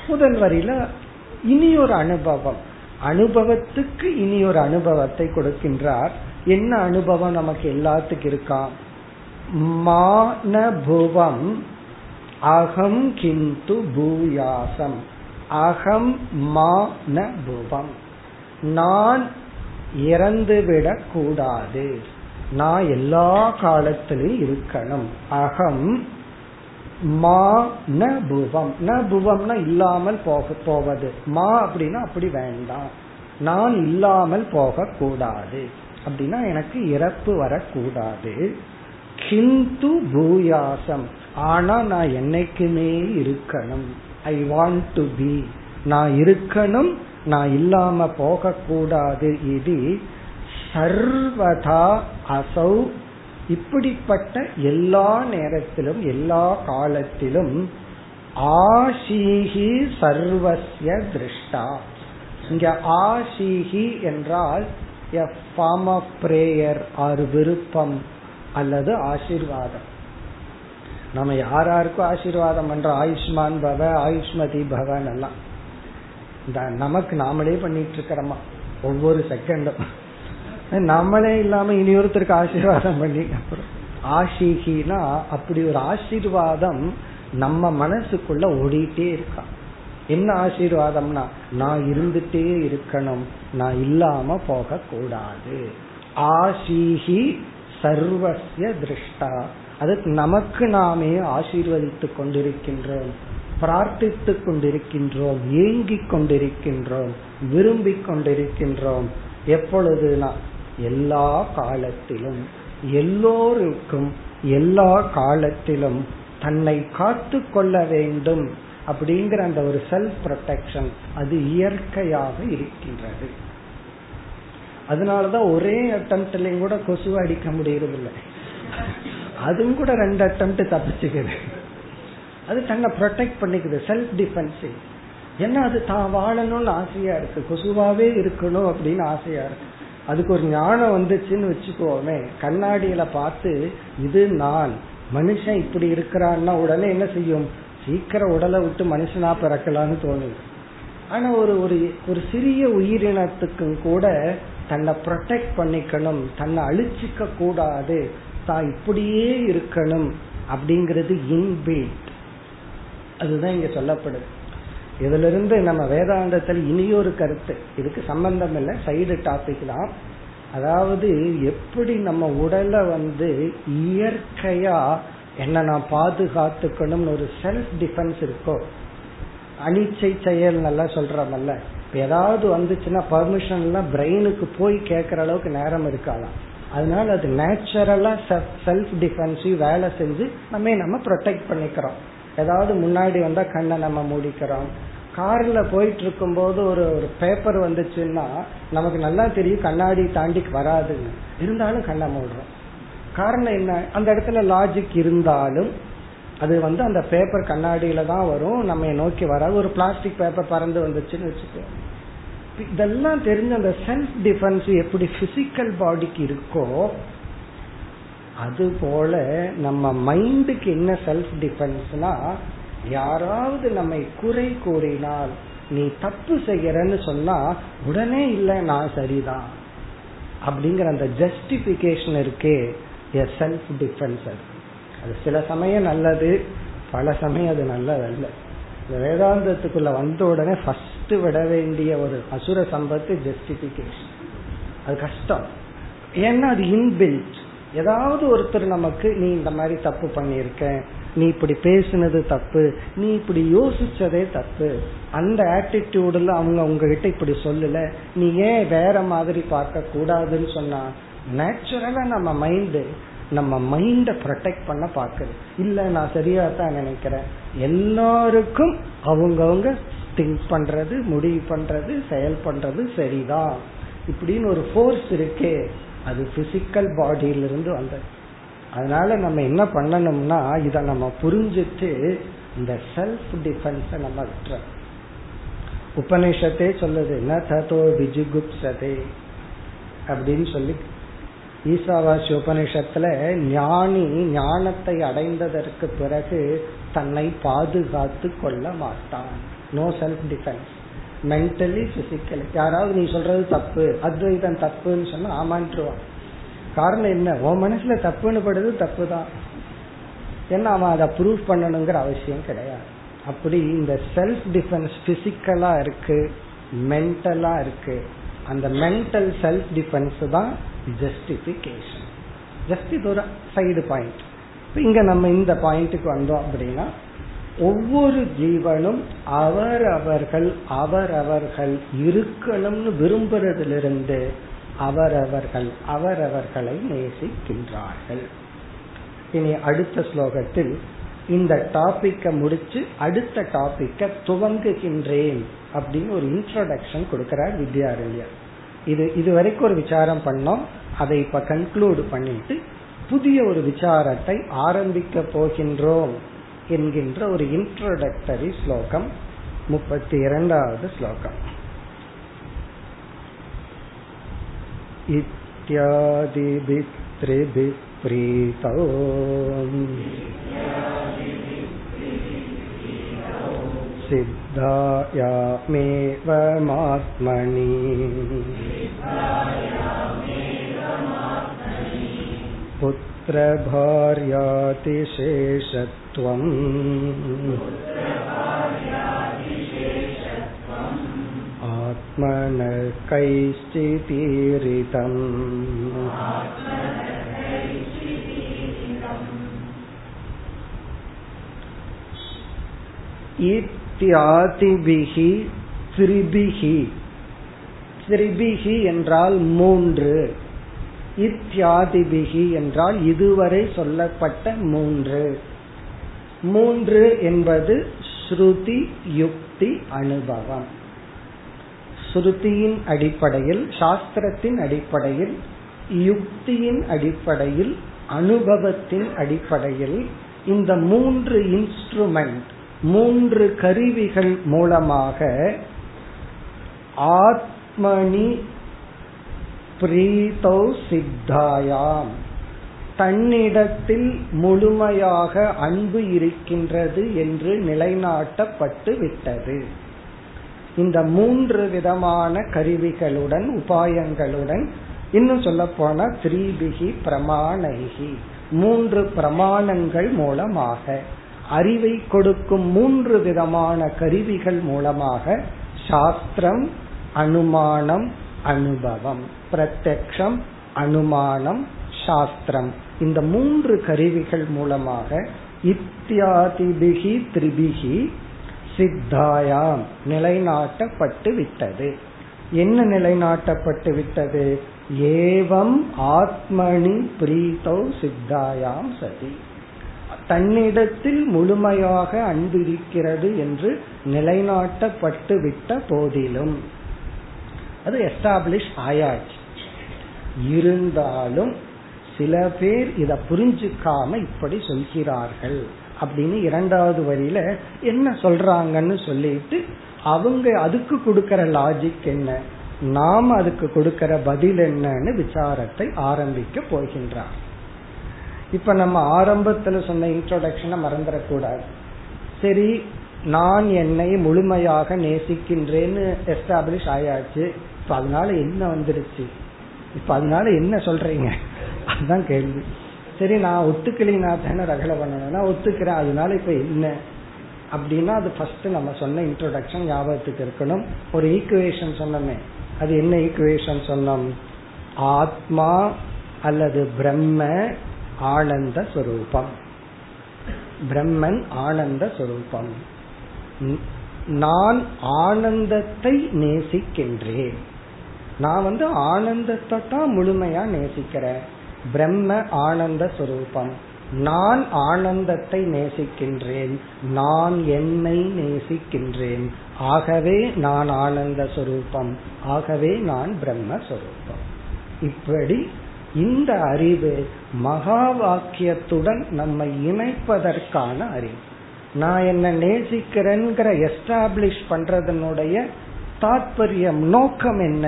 முதல் வரியில இனி ஒரு அனுபவம். அனுபவத்துக்கு இனி ஒரு அனுபவத்தை கொடுக்கின்றார். என்ன அனுபவம் நமக்கு எல்லாத்துக்கும் இருக்கான் மானபுவம் அகம் கிந்து பூயாசம். அகம் மானபுவம். நான் இறந்துவிடக் கூடாது நான் எல்லா காலத்திலும் இருக்கணும். அகம் மா ந புவம் ந புவம்னா இல்லாமல் போக போவது. மா அப்படின்னா அப்படி வேண்டாம். நான் இல்லாமல் போகக்கூடாது. அப்படின்னா எனக்கு இறப்பு வரக்கூடாது. கிந்து பூயாசம். ஆனா நான் என்னைக்குமே இருக்கணும். ஐ வாண்ட் டு பி நான் இருக்கணும் நான் இல்லாம போக கூடாது இது சர்வதா அசௌ. இப்படிப்பட்ட எல்லா நேரத்திலும் எல்லா காலத்திலும் ஆஷீஹி சர்வசிய திருஷ்டா. இங்க ஆஷீஹி என்றால் a form of prayer or விருப்பம். அல்லது ஆசீர்வாதம். நம்ம யாராருக்கும் ஆசீர்வாதம் பண்றோம் ஆயுஷ்மான் பவ ஆயுஷ்மதி பவன் எல்லாம். இந்த நமக்கு நாமளே பண்ணிட்டு இருக்கிறோமா? ஒவ்வொரு செகண்டும் நம்மளே இல்லாம இனி ஒருத்தருக்கு ஆசீர்வாதம் பண்ணி அப்புறம். ஆஷிகினா அப்படி ஒரு ஆசீர்வாதம் நம்ம மனசுக்குள்ள ஓடிட்டே இருக்கா? என்ன ஆசீர்வாதம்னா நான் இருந்துட்டே இருக்கணும் நான் இல்லாம போக கூடாது ஆஷிஹி சர்வசிய திருஷ்டா. அது நமக்கு நாமே ஆசீர்வதித்துக் கொண்டிருக்கின்றோம் பிரார்த்தித்துக் கொண்டிருக்கின்றோம் ஏங்கிக் கொண்டிருக்கின்றோம் விரும்பிக் கொண்டிருக்கின்றோம். எப்பொழுதுனா எல்லா காலத்திலும் எல்லோருக்கும் எல்லா காலத்திலும் தன்னை காத்து கொள்ள வேண்டும் அப்படிங்கிற அந்த ஒரு செல்ஃப் ப்ரொடெக்ஷன் அது இயற்கையாக இருக்கின்றது. அதனாலதான் ஒரே அட்டம்ப்ட்லயும் கூட கொசுவை அடிக்க முடியறதில்லை. அதுவும் கூட ரெண்டு அட்டம் தப்பிச்சுக்குது. அது தன்னை ப்ரொடெக்ட் பண்ணிக்குது செல்ஃப் டிஃபென்சிவ் ஏன்னா அது தான் வாழணும்னு ஆசையா இருக்கு. கொசுவாவே இருக்கணும் அப்படின்னு ஆசையா இருக்கு. அதுக்கு ஒரு ஞானம் வந்துச்சுன்னு வச்சுக்கோமே. கண்ணாடியில பார்த்து இது நான். மனுஷன் இப்படி இருக்கிறான்னா உடனே என்ன செய்யும்? சீக்கிரம் உடலை விட்டு மனுஷனா பிறக்கலான்னு தோணுது. ஆனா ஒரு ஒரு ஒரு சிறிய உயிரினத்துக்கும் கூட தன்னை ப்ரொடெக்ட் பண்ணிக்கணும் தன்னை அழிச்சிக்க கூடாது தான் இப்படியே இருக்கணும் அப்படிங்கிறது இன்பில்ட் அதுதான் இங்க சொல்லப்படுது. இதுல இருந்து நம்ம வேதாந்தத்தில் இனியொரு கருத்து. இதுக்கு சம்பந்தம் இல்லை சைடு டாபிக் தான். அதாவது எப்படி நம்ம உடலை வந்து இயற்கையா என்ன நான் பாதுகாத்துக்கணும்னு ஒரு செல்ஃப் டிஃபென்ஸ் இருக்கோ அனிச்சை செயல் நல்லா சொல்றமல்ல ஏதாவது வந்துச்சுன்னா பர்மிஷன்லாம் பிரெயினுக்கு போய் கேட்கற அளவுக்கு நேரம் இருக்காதான். அதனால அது நேச்சுரலா செல்ஃப் டிஃபென்சிவ் வேலை செஞ்சு நம்ம நம்ம ப்ரொடெக்ட் பண்ணிக்கிறோம். ஏதாவது முன்னாடி வந்தா கண்ணை நம்ம மூடிக்கிறோம். கார்ல போயிட்டு இருக்கும் போது ஒரு ஒரு பேப்பர் வந்துச்சுன்னா நமக்கு நல்லா தெரியும் கண்ணாடி தாண்டி வராதுன்னு. இருந்தாலும் கண்ணை மூடுறோம். காரணம் என்ன? அந்த இடத்துல லாஜிக் இருந்தாலும் அது வந்து அந்த பேப்பர் கண்ணாடியில தான் வரும். நம்ம நோக்கி வராது. ஒரு பிளாஸ்டிக் பேப்பர் பறந்து வந்துச்சுன்னு வச்சுக்கோ. இதெல்லாம் தெரிஞ்ச அந்த செல்ஃப் டிஃபென்ஸ் எப்படி பிசிக்கல் பாடிக்கு இருக்கோ அது போல நம்ம மைண்டுக்கு என்ன செல்ஃப் டிஃபென்ஸ்னா யாராவது நம்மை குறை கூறினால் நீ தப்பு செய்யறன்னு சொன்னா உடனே இல்லை நான் சரிதான். அப்படிங்கிற அந்த ஜஸ்டிபிகேஷன் இருக்கே செல்ஃப் டிஃபென்ஸ் அது. அது சில சமயம் நல்லது பல சமயம் அது நல்லதல்ல. இந்த வேதாந்தத்துக்குள்ள வந்த உடனே ஃபர்ஸ்ட் விட வேண்டிய ஒரு அசுர சம்பத்து ஜஸ்டிபிகேஷன் அது கஷ்டம். ஏன்னா அது இன்பில்ட் ஏதாவது ஒருத்தர் நமக்கு நீ இந்த மாதிரி தப்பு பண்ணியிருக்க நீ இப்படி பேசுனது தப்பு நீ இப்படி யோசிச்சதே தப்பு. அந்த ஆட்டிடியூடுல அவங்க உங்ககிட்ட இப்படி சொல்லல நீ ஏன் வேற மாதிரி பார்க்க கூடாதுன்னு சொன்னா நேச்சுரலா நம்ம மைண்டு நம்ம மைண்ட ப்ரொடெக்ட் பண்ண பாக்குது இல்ல நான் சரியா தான் நினைக்கிறேன். எல்லாருக்கும் அவங்கவுங்க திங்க் பண்றது முடிவு பண்றது செயல் பண்றது சரிதான். இப்படின்னு ஒரு ஃபோர்ஸ் இருக்கே அது பிசிக்கல் பாடியிலிருந்து வந்தது. அதனால நம்ம என்ன பண்ணணும்னா இத நம்ம புரிஞ்சுட்டு இந்த செல்ஃப் டிஃபென்ஸ நம்ம விட்டுறோம் உபநிஷத்தே சொல்லுது என்ன ததோ விஜுகுப்சதே அப்படின்னு சொல்லி ஈசாவாசி உபநிஷத்துல ஞானி ஞானத்தை அடைந்ததற்கு பிறகு தன்னை பாதுகாத்து கொள்ள மாட்டான். No self defence mentally physically யாராவது நீ சொல்றது தப்பு அத்வைதம் தப்புன்னு சொன்னா ஆமான்ட்டுருவான் காரணம் என்ன? உன் மனசுல தப்புன்னு படுது தப்பு தான் ஏன்னா அவன் அதை ப்ரூவ் பண்ணணுங்கிற அவசியம் கிடையாது. அப்படி இந்த செல்ஃப் டிஃபென்ஸ் பிசிக்கலா இருக்கு மென்டலா இருக்கு. அந்த மென்டல் செல்ஃப் டிஃபென்ஸ் தான் ஜஸ்டிபிகேஷன் ஜஸ்ட் இது ஒரு சைடு பாயிண்ட் இங்க நம்ம இந்த பாயிண்ட்டுக்கு வந்தோம் அப்படின்னா ஒவ்வொரு ஜீவனும் அவரவர்கள் அவரவர்கள் இருக்கணும்னு விரும்புறதிலிருந்து அவரவர்கள் அவரவர்களை நேசிக்கின்றார்கள் இனி அடுத்த ஸ்லோகத்தில் இந்த டாபிக்க முடிச்சு அடுத்த டாபிக்க துவங்குகின்றேன் அப்படின்னு ஒரு இன்ட்ரோடக்ஷன் கொடுக்கிறார் வித்யாரண்யர் இது இது வரைக்கும் ஒரு விசாரம் பண்ணோம் அதை இப்ப கன்க்ளூட் பண்ணிட்டு புதிய ஒரு விசாரத்தை ஆரம்பிக்க போகின்றோம் என்கின்ற ஒரு இன்ட்ரோடக்டரி ஸ்லோகம் முப்பத்தி இரண்டாவது ஸ்லோகம் इत्यादिभित्रिभिः प्रीतौ सिद्धायामेवमात्मनि पुत्रभार्यातिशेषत्वम् आत्मन कैश्चितीरितम् இத்தியாதிபிகி திரிபிகி. திரிபிகி என்றால் மூன்று. இத்தியாதிபிகி என்றால் இதுவரை சொல்லப்பட்ட மூன்று. மூன்று என்பது ஸ்ருதி யுக்தி அனுபவம். ஸ்ருதியின் அடிப்படையில் சாஸ்திரத்தின் அடிப்படையில் யுக்தியின் அடிப்படையில் அனுபவத்தின் அடிப்படையில் இந்த மூன்று இன்ஸ்ட்ருமெண்ட் மூன்று கருவிகள் மூலமாக ஆத்மனி பிரீதௌ சித்தாயாம். தன்னிடத்தில் முழுமையாக அன்பு இருக்கின்றது என்று நிலைநாட்டப்பட்டு விட்டது. இந்த மூன்று விதமான கருவிகளுடன் உபாயங்களுடன் இன்னும் சொல்ல போனா த்ரீபிகி பிரமாணைகி மூன்று பிரமாணங்கள் மூலமாக. அறிவை கொடுக்கும் மூன்று விதமான கருவிகள் மூலமாக சாஸ்திரம் அனுமானம் அனுபவம். பிரத்யக்ஷம் அனுமானம் சாஸ்திரம். இந்த மூன்று கருவிகள் மூலமாக இத்தியாதிபிகி திரிபிகி சித்தாயாம் நிலைநாட்டப்பட்டு விட்டது. என்ன நிலைநாட்டப்பட்டு விட்டது? ஏவம் ஆத்மனி பிரீதௌ சித்தாயாம் சதி. தன்னிடத்தில் முழுமையாக அன்பிருக்கிறது என்று நிலைநாட்டப்பட்டு விட்ட போதிலும் அது எஸ்டாப்ளிஷ் ஆயாச்சு. இருந்தாலும் சில பேர் இதை புரிஞ்சுக்காம இப்படி சொல்கிறார்கள். அப்படின்னு இரண்டாவது வரியில என்ன சொல்றாங்கன்னு சொல்லிட்டு அவங்க அதுக்கு கொடுக்கற லாஜிக் என்ன? நாம் அதுக்கு கொடுக்கற பதில் என்னன்னு விசாரத்தை ஆரம்பிக்க போகின்றார். இப்ப நம்ம ஆரம்பத்துல சொன்ன இன்ட்ரோடக்ஷனை மறந்துடக்கூடாது சரி நான் என்னை முழுமையாக நேசிக்கின்றேன்னு எஸ்டாப்ளிஷ் ஆயாச்சு. இப்ப அதனால என்ன வந்துருச்சு? இப்ப அதனால என்ன சொல்றீங்க? அதுதான் கேள்வி. சரி நான் ஒத்துக்கலினா தானே ரகலை பண்ணணும்னா ஒத்துக்கிறேன் அதனால இப்ப என்ன? அப்படின்னா அது ஃபர்ஸ்ட் நம்ம சொன்ன இன்ட்ரோடக்ஷன் ஞாபகத்துக்கு இருக்கணும். ஒரு ஈக்குவேஷன் சொன்னோமே. அது என்ன ஈக்குவேஷன் சொன்னோம்? ஆத்மா அல்லது பிரம்ம ஆனந்த சுரூபம். பிரம்மன் ஆனந்த சுரூபம். நான் ஆனந்தத்தை நேசிக்கின்றேன். நான் வந்து ஆனந்தத்தை தான் முழுமையா நேசிக்கிறேன். பிரம்ம ஆனந்த சுரூபம். நான் ஆனந்தத்தை நேசிக்கின்றேன். நான் என்னை நேசிக்கின்றேன். ஆகவே நான் ஆனந்த சுரூபம். ஆகவே நான் பிரம்மஸ்வரூபம் இப்படி இந்த அறிவு மகா வாக்கியத்துடன் நம்மை இணைப்பதற்கான அறிவு. நான் என்ன நேசிக்கிறேங்கிற எஸ்டாப்ளிஷ் பண்றதனுடைய தாற்பயம் நோக்கம் என்ன?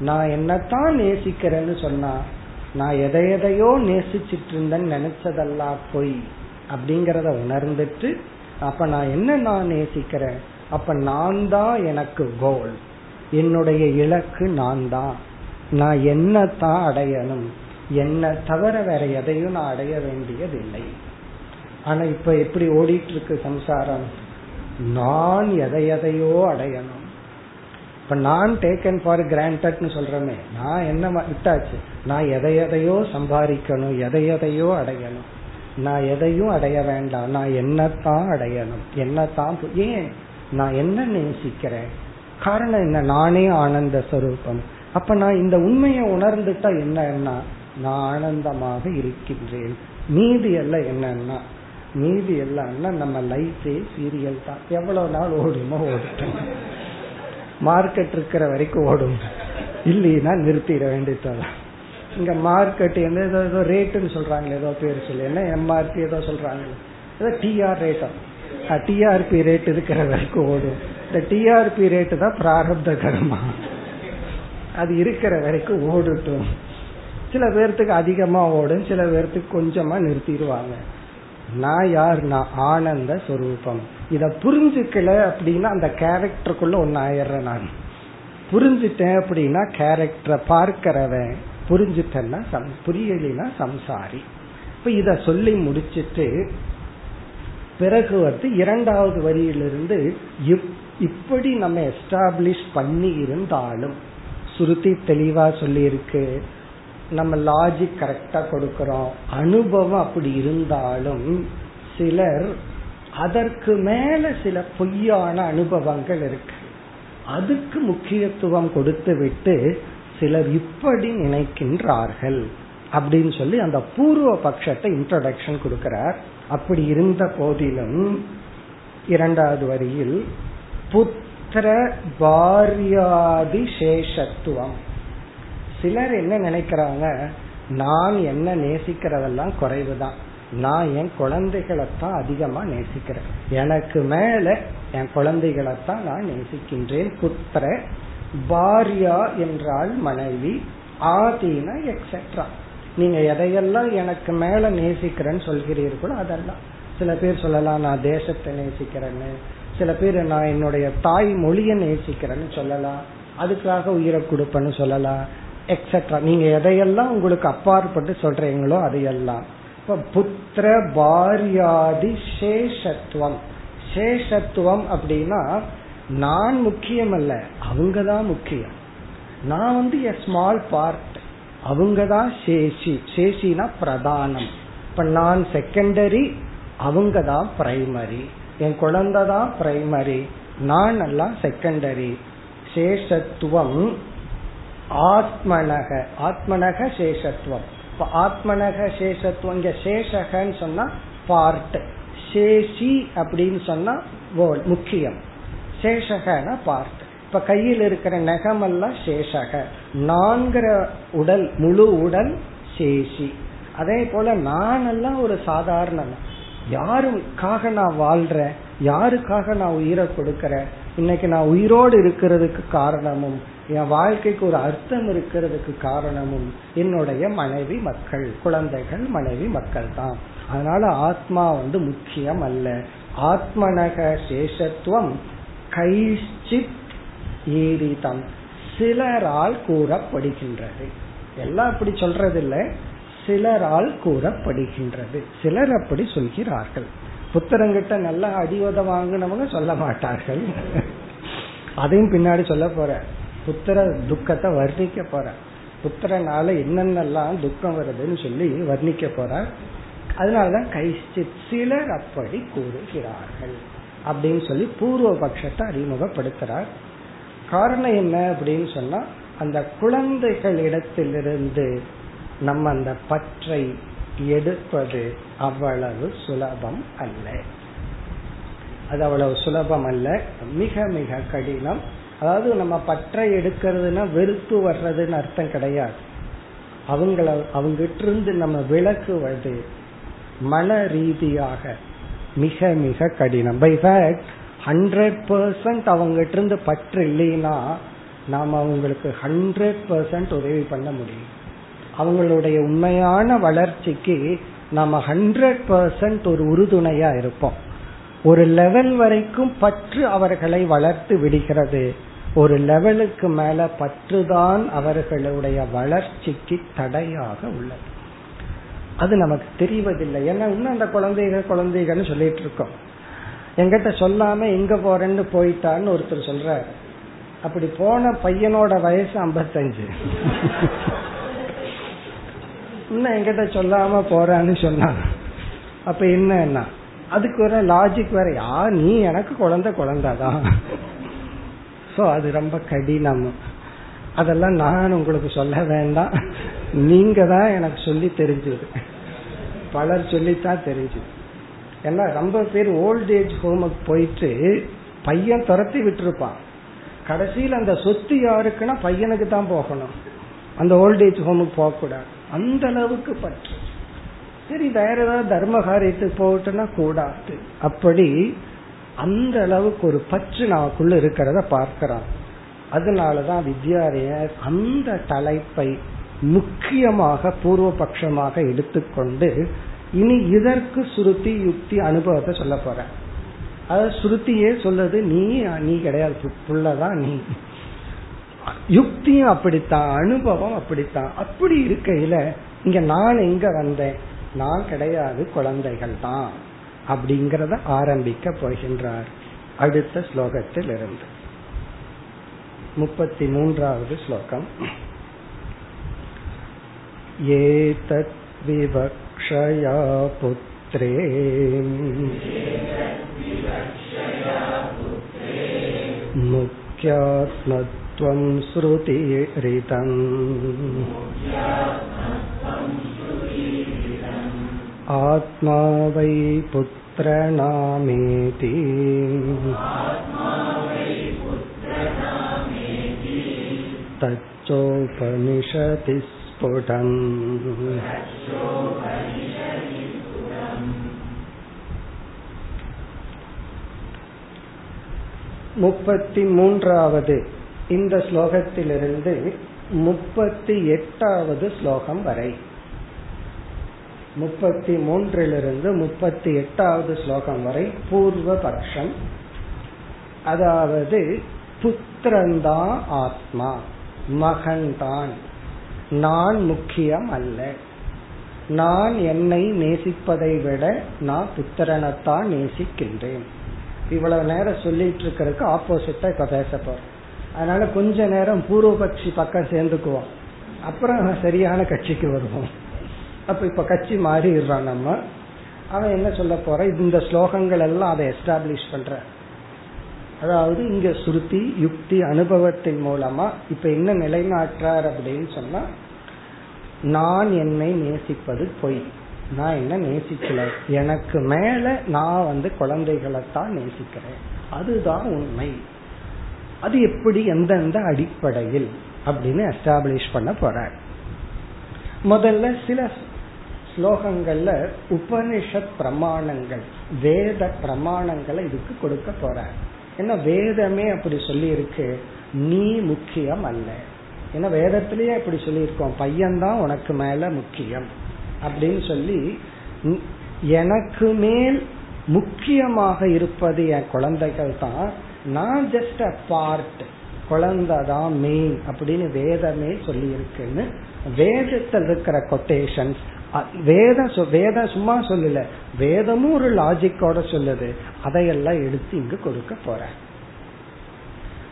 நான் என்னத்தான் நேசிக்கிறேன்னு சொன்னா நான் எதை எதையோ நேசிச்சிட்டு இருந்தேன்னு நினைச்சதெல்லாம் பொய் அப்படிங்கறத உணர்ந்துட்டு அப்ப நான் என்ன நான் நேசிக்கிறேன்? அப்ப நான் தான் எனக்கு கோல் என்னுடைய இலக்கு நான் தான் நான் என்னத்தான் அடையணும்? என்ன தவிர வேற எதையும் நான் அடைய வேண்டியதில்லை. ஆனா இப்ப எப்படி ஓடிட்டு இருக்கு சம்சாரம்? நான் எதை எதையோ அடையணும். இப்ப நான் டேக்கன் ஃபார் கிராண்டட்னு சொல்றமே நான் என்ன விட்டாச்சு? நான் எதை எதையோ சம்பாதிக்கணும் எதை எதையோ அடையணும். நான் எதையும் அடைய வேண்டாம் நான் என்னத்தான் அடையணும்? என்னத்தான் ஏன்? நான் என்ன நேசிக்கிறேன்? காரணம் என்ன? நானே ஆனந்த ஸ்வரூபம் அப்ப நான் இந்த உண்மையை உணர்ந்துட்டா என்னன்னா நான் ஆனந்தமாக இருக்கின்றேன். மீதி எல்லாம் என்னன்னா மீதி எல்லாம்னா நம்ம லைஃபே சீரியல் தான். எவ்வளவு நாள் ஓடுமோ ஓடிட்டோம். மார்க்கெட் இருக்கிற வரைக்கும் ஓடும். இல்லைன்னா நிறுத்திட வேண்டியதான் இங்க மார்க்கெட் எந்த ஏதோ ஏதோ ரேட்டுன்னு சொல்றாங்க ஏதோ பேர் சொல்லி. என்ன எம்ஆர்பி ஏதோ சொல்றாங்க. டிஆர் ரேட்டா டிஆர்பி ரேட் இருக்கிற வரைக்கும் ஓடும். இந்த டிஆர்பி ரேட்டு தான் பிராரப்த கர்மா அது இருக்கிற வரைக்கும் ஓடட்டும். சில பேர்த்துக்கு அதிகமா ஓடும் சில பேர்த்துக்கு கொஞ்சமா நிறுத்திடுவாங்க. நான் யார்? நான் ஆனந்த சொரூபம். இத புரிஞ்சுக்கல அப்படின்னா அந்த கேரக்டருக்குள்ள ஒன்னு ஆயிடுறேன் நான். புரிஞ்சுட்டேன் அப்படின்னா கேரக்டரை பார்க்கிறவன் புரிஞ்சுட்டேன்னா புரியலினா சம்சாரி. இப்ப இத சொல்லி முடிச்சிட்டு பிறகு வந்து இரண்டாவது வரியிலிருந்து இப்படி நம்ம எஸ்டாப்ளிஷ் பண்ணி இருந்தாலும் ஸ்ருதி தெளிவா சொல்லியிருக்கு. நம்ம லாஜிக் கரெக்டா கொடுக்கறோம். அனுபவம் அப்படி இருந்தாலும் சிலர் அதற்கு மேல சில பொய்யான அனுபவங்கள் இருக்கு. அதுக்கு முக்கியத்துவம் கொடுத்து விட்டு சிலர் இப்படி நினைக்கின்றார்கள் அப்படின்னு சொல்லி அந்த பூர்வ பட்சத்தை இன்ட்ரடக்ஷன் கொடுக்கிறார். அப்படி இருந்த போதிலும் இரண்டாவது வரியில் புத்திர பாரியாதி சேஷத்துவம் சிலர் என்ன நினைக்கிறாங்க? நான் என்ன நேசிக்கிறதெல்லாம் குறைவுதான். நான் என் குழந்தைகளைத்தான் அதிகமா நேசிக்கிறேன். எனக்கு மேல என் குழந்தைகளைத்தான் நான் நேசிக்கின்றேன். புத்திர பாரியா என்றால் மனைவி ஆதீன எக்ஸெட்ரா நீங்க எதையெல்லாம் எனக்கு மேல நேசிக்கிறேன்னு சொல்கிறீர்களோ அதெல்லாம். சில பேர் சொல்லலாம் நான் தேசத்தை நேசிக்கிறேன்னு. சில பேர் நான் என்னுடைய தாய் மொழியை நேசிக்கிறேன்னு சொல்லலாம். அதுக்காக உயிரை கொடுப்பேன்னு சொல்லலாம் எக்ஸெட்ரா நீங்க எதையெல்லாம் உங்களுக்கு அப்பாற்பட்டு சொல்றீங்களோ அதையெல்லாம். இப்ப புத்திர பாரியாதி சேஷத்துவம். சேஷத்துவம் அப்படின்னா நான் முக்கியம் அல்ல அவங்க தான் முக்கியம். நான் வந்து எ ஸ்மால் பார்ட் அவங்க தான் சேஷி. சேஷினா பிரதானம். இப்ப நான் செகண்டரி அவங்க தான் பிரைமரி என் குழந்தை தான் பிரைமரி நான் எல்லாம் செகண்டரி சேஷத்துவம் ஆத்மனக. ஆத்மனக சேஷத்துவம். இப்ப ஆத்மனக சேஷத்துவம் இங்க சேஷகன்னு சொன்னா பார்ட் சேஷி அப்படின்னு சொன்னா முக்கியம். சேஷகன பார்ட் இப்ப கையில் இருக்கிற நகமெல்லாம் சேஷக. நான்கிற உடல் முழு உடல் சேஷி. அதே போல நான் எல்லாம் ஒரு சாதாரண யாருக்காக நான் வாழ்றேன் யாருக்காக நான் உயிரை கொடுக்கறேன் இன்னைக்கு நான் உயிரோடு இருக்கிறதுக்கு காரணமும் என் வாழ்க்கைக்கு ஒரு அர்த்தம் இருக்கிறதுக்கு காரணமும் என்னுடைய மனைவி மக்கள் குழந்தைகள் மனைவி மக்கள் தான் அதனால ஆத்மா வந்து முக்கியம் அல்ல. ஆத்மனக சேஷத்துவம் கைச்சித் ஈரிதம் சிலரால் கூறப்படுகின்றது. எல்லாம் அப்படி சொல்றது இல்லை சிலரால் கூறப்படுகின்றது. சிலர் அப்படி சொல்கிறார்கள். புத்தரங்கிட்ட நல்லா அடிவத வாங்கினவங்க சொல்ல மாட்டார்கள். அதையும் பின்னாடி சொல்ல போற. புத்திர துக்கத்தை வர்ணிக்க போற. புத்திரனால என்னென்னலாம் துக்கம் வருதுன்னு சொல்லி வர்ணிக்க போற. அதனாலதான் கைச்சி சிலர் அப்படி கூறுகிறார்கள். அப்படின்னு சொல்லி பூர்வ பட்சத்தை அறிமுகப்படுத்துறார். காரணம் என்ன அப்படின்னு சொன்னா அந்த குழந்தைகளிடத்திலிருந்து நம்ம அந்த பற்றை எடுப்பது அவ்வளவு சுலபம் அல்ல. அது அவ்வளவு சுலபம் அல்ல. மிக மிக கடினம். அதாவது நம்ம பற்றை எடுக்கிறதுனா வெறுப்பு வர்றதுன்னு அர்த்தம் கிடையாது. அவங்கள அவங்கிட்ட இருந்து நம்ம விளக்குவது மன ரீதியாக மிக மிக கடினம். பை ஃபேக்ட் ஹண்ட்ரட் பர்சன்ட் அவங்ககிட்ட இருந்து பற்று இல்லைன்னா நாம் அவங்களுக்கு ஹண்ட்ரட் பர்சன்ட் உதவி பண்ண முடியும். அவங்களுடைய உண்மையான வளர்ச்சிக்கு நம்ம ஹண்ட்ரட் பர்சன்ட் ஒரு உறுதுணையா இருப்போம். ஒரு லெவல் வரைக்கும் பற்று அவர்களை வளர்த்து விடுகிறது. ஒரு லெவலுக்கு மேல பற்றுதான் அவர்களுடைய வளர்ச்சிக்கு தடையாக உள்ளது. அது நமக்கு தெரிவதில்லை. ஏன்னா இன்னும் அந்த குழந்தைகள் குழந்தைகள்னு சொல்லிட்டு இருக்கோம். எங்கிட்ட சொல்லாம எங்க போறேன்னு போயிட்டான்னு ஒருத்தர் சொல்றாரு. அப்படி போன பையனோட வயசு ஐம்பத்தஞ்சு. இன்னும் எங்கிட்ட சொல்லாம போறான்னு சொன்னாங்க அப்ப என்னன்னா அதுக்கு வர லாஜிக் வேற யா நீ எனக்கு குழந்தை குழந்தாதான் சோ அது ரொம்ப கடினம். அதெல்லாம் நான் உங்களுக்கு சொல்ல வேண்டாம். நீங்க தான் எனக்கு சொல்லி தெரிஞ்சது. பலர் சொல்லித்தான் தெரிஞ்சது. ஏன்னா ரொம்ப பேர் ஓல்ட் ஏஜ் ஹோமுக்கு போயிட்டு பையன் துரத்தி விட்டுருப்பான். கடைசியில் அந்த சொத்து யாருக்குன்னா பையனுக்கு தான் போகணும். அந்த ஓல்ட் ஏஜ் ஹோமுக்கு போகக்கூடாது. அந்த அளவுக்கு பற்று. சரி வேற ஏதாவது தர்ம காரியத்துக்கு போகட்டும்னா கூடாது. அப்படி அந்த அளவுக்கு ஒரு பற்று நமக்குள்ள இருக்கிறத பார்க்கிறார் அதனாலதான் வித்யாரியர் அந்த தலைப்பை முக்கியமாக பூர்வ பட்சமாக எடுத்துக்கொண்டு இனி இதற்கு சுருத்தி யுக்தி அனுபவத்தை சொல்ல போற அதாவது சுருத்தியே சொல்லுது நீ நீ கிடையாது புள்ளதான் நீ. யுக்தியும் அப்படித்தான் அனுபவம் அப்படித்தான். அப்படி இருக்கையில இங்க நான் எங்க வந்தேன்? நான் கிடையாது குழந்தைகள் தான். அப்படிங்கிறத ஆரம்பிக்க போகின்றார். அடுத்த ஸ்லோகத்தில் இருந்து முப்பத்தி மூன்றாவது ஸ்லோகம். ஏதத் விவக்ஷயா புத்திரே முக்கியாத்மத் मुख्यात्मत्वं श्रुतिरितम् आत्मा वै पुत्रनामेति तच्चोपनिषति स्फुटम् முப்பத்தி மூன்றாவது இந்த ஸ்லோகத்திலிருந்து முப்பத்தி எட்டாவது ஸ்லோகம் வரை. முப்பத்தி மூன்றிலிருந்து முப்பத்தி எட்டாவது ஸ்லோகம் வரை பூர்வ பட்சம் அதாவது புத்திரந்தா ஆத்மா மகன்தான். நான் முக்கியம் அல்ல நான் என்னை நேசிப்பதை விட நான் புத்திரனைத்தான் நேசிக்கின்றேன். இவ்வளவு நேரம் சொல்லிட்டு இருக்கிறதுக்கு ஆப்போசிட்டா இப்ப பேச போறேன் அதனால கொஞ்ச நேரம் பூர்வபக்ஷி பக்கம் சேர்ந்துக்குவோம். அப்புறம் சரியான கட்சிக்கு வருவோம். அப்ப இப்ப கட்சி மாறிடுறான் நம்ம. அவன் என்ன சொல்ல போற? இந்த ஸ்லோகங்கள் எல்லாம் அதை எஸ்டாப்ளிஷ் பண்ற. அதாவது இங்க சுருத்தி யுக்தி அனுபவத்தின் மூலமா இப்ப என்ன நிலைநாட்டுறார் அப்படின்னு சொன்னா நான் என்னை நேசிப்பது பொய். நான் என்ன நேசிக்கல? எனக்கு மேல நான் வந்து குழந்தைகளைத்தான் நேசிக்கிறேன். அதுதான் உண்மை. அது எப்படி எந்தெந்த அடிப்படையில் அப்படின்னு எஸ்டாப்ளிஷ் பண்ண போற முதல்ல சில ஸ்லோகங்கள்ல உபனிஷத் பிரமாணங்கள் வேத பிரமாணங்களை இதுக்கு கொடுக்க போற ஏன்னா வேதமே அப்படி சொல்லி இருக்கு நீ முக்கியம் அல்ல. ஏன்னா வேதத்திலேயே அப்படி சொல்லியிருக்கோம் பையன்தான் உனக்கு மேல முக்கியம் அப்படின்னு சொல்லி எனக்கு மேல் முக்கியமாக இருப்பது என் குழந்தைகள் தான் நான் ஜஸ்ட் அ பார்ட் குழந்தைதான் மெயின் அப்படின்னு வேதமே சொல்லி இருக்குன்னு வேதத்தில் இருக்கிற கொட்டேஷன்ஸ் வேதம் வேதம் சும்மா சொல்லல வேதமும் ஒரு லாஜிக்கோட சொல்லுது அதையெல்லாம் எடுத்து இங்கு கொடுக்க போற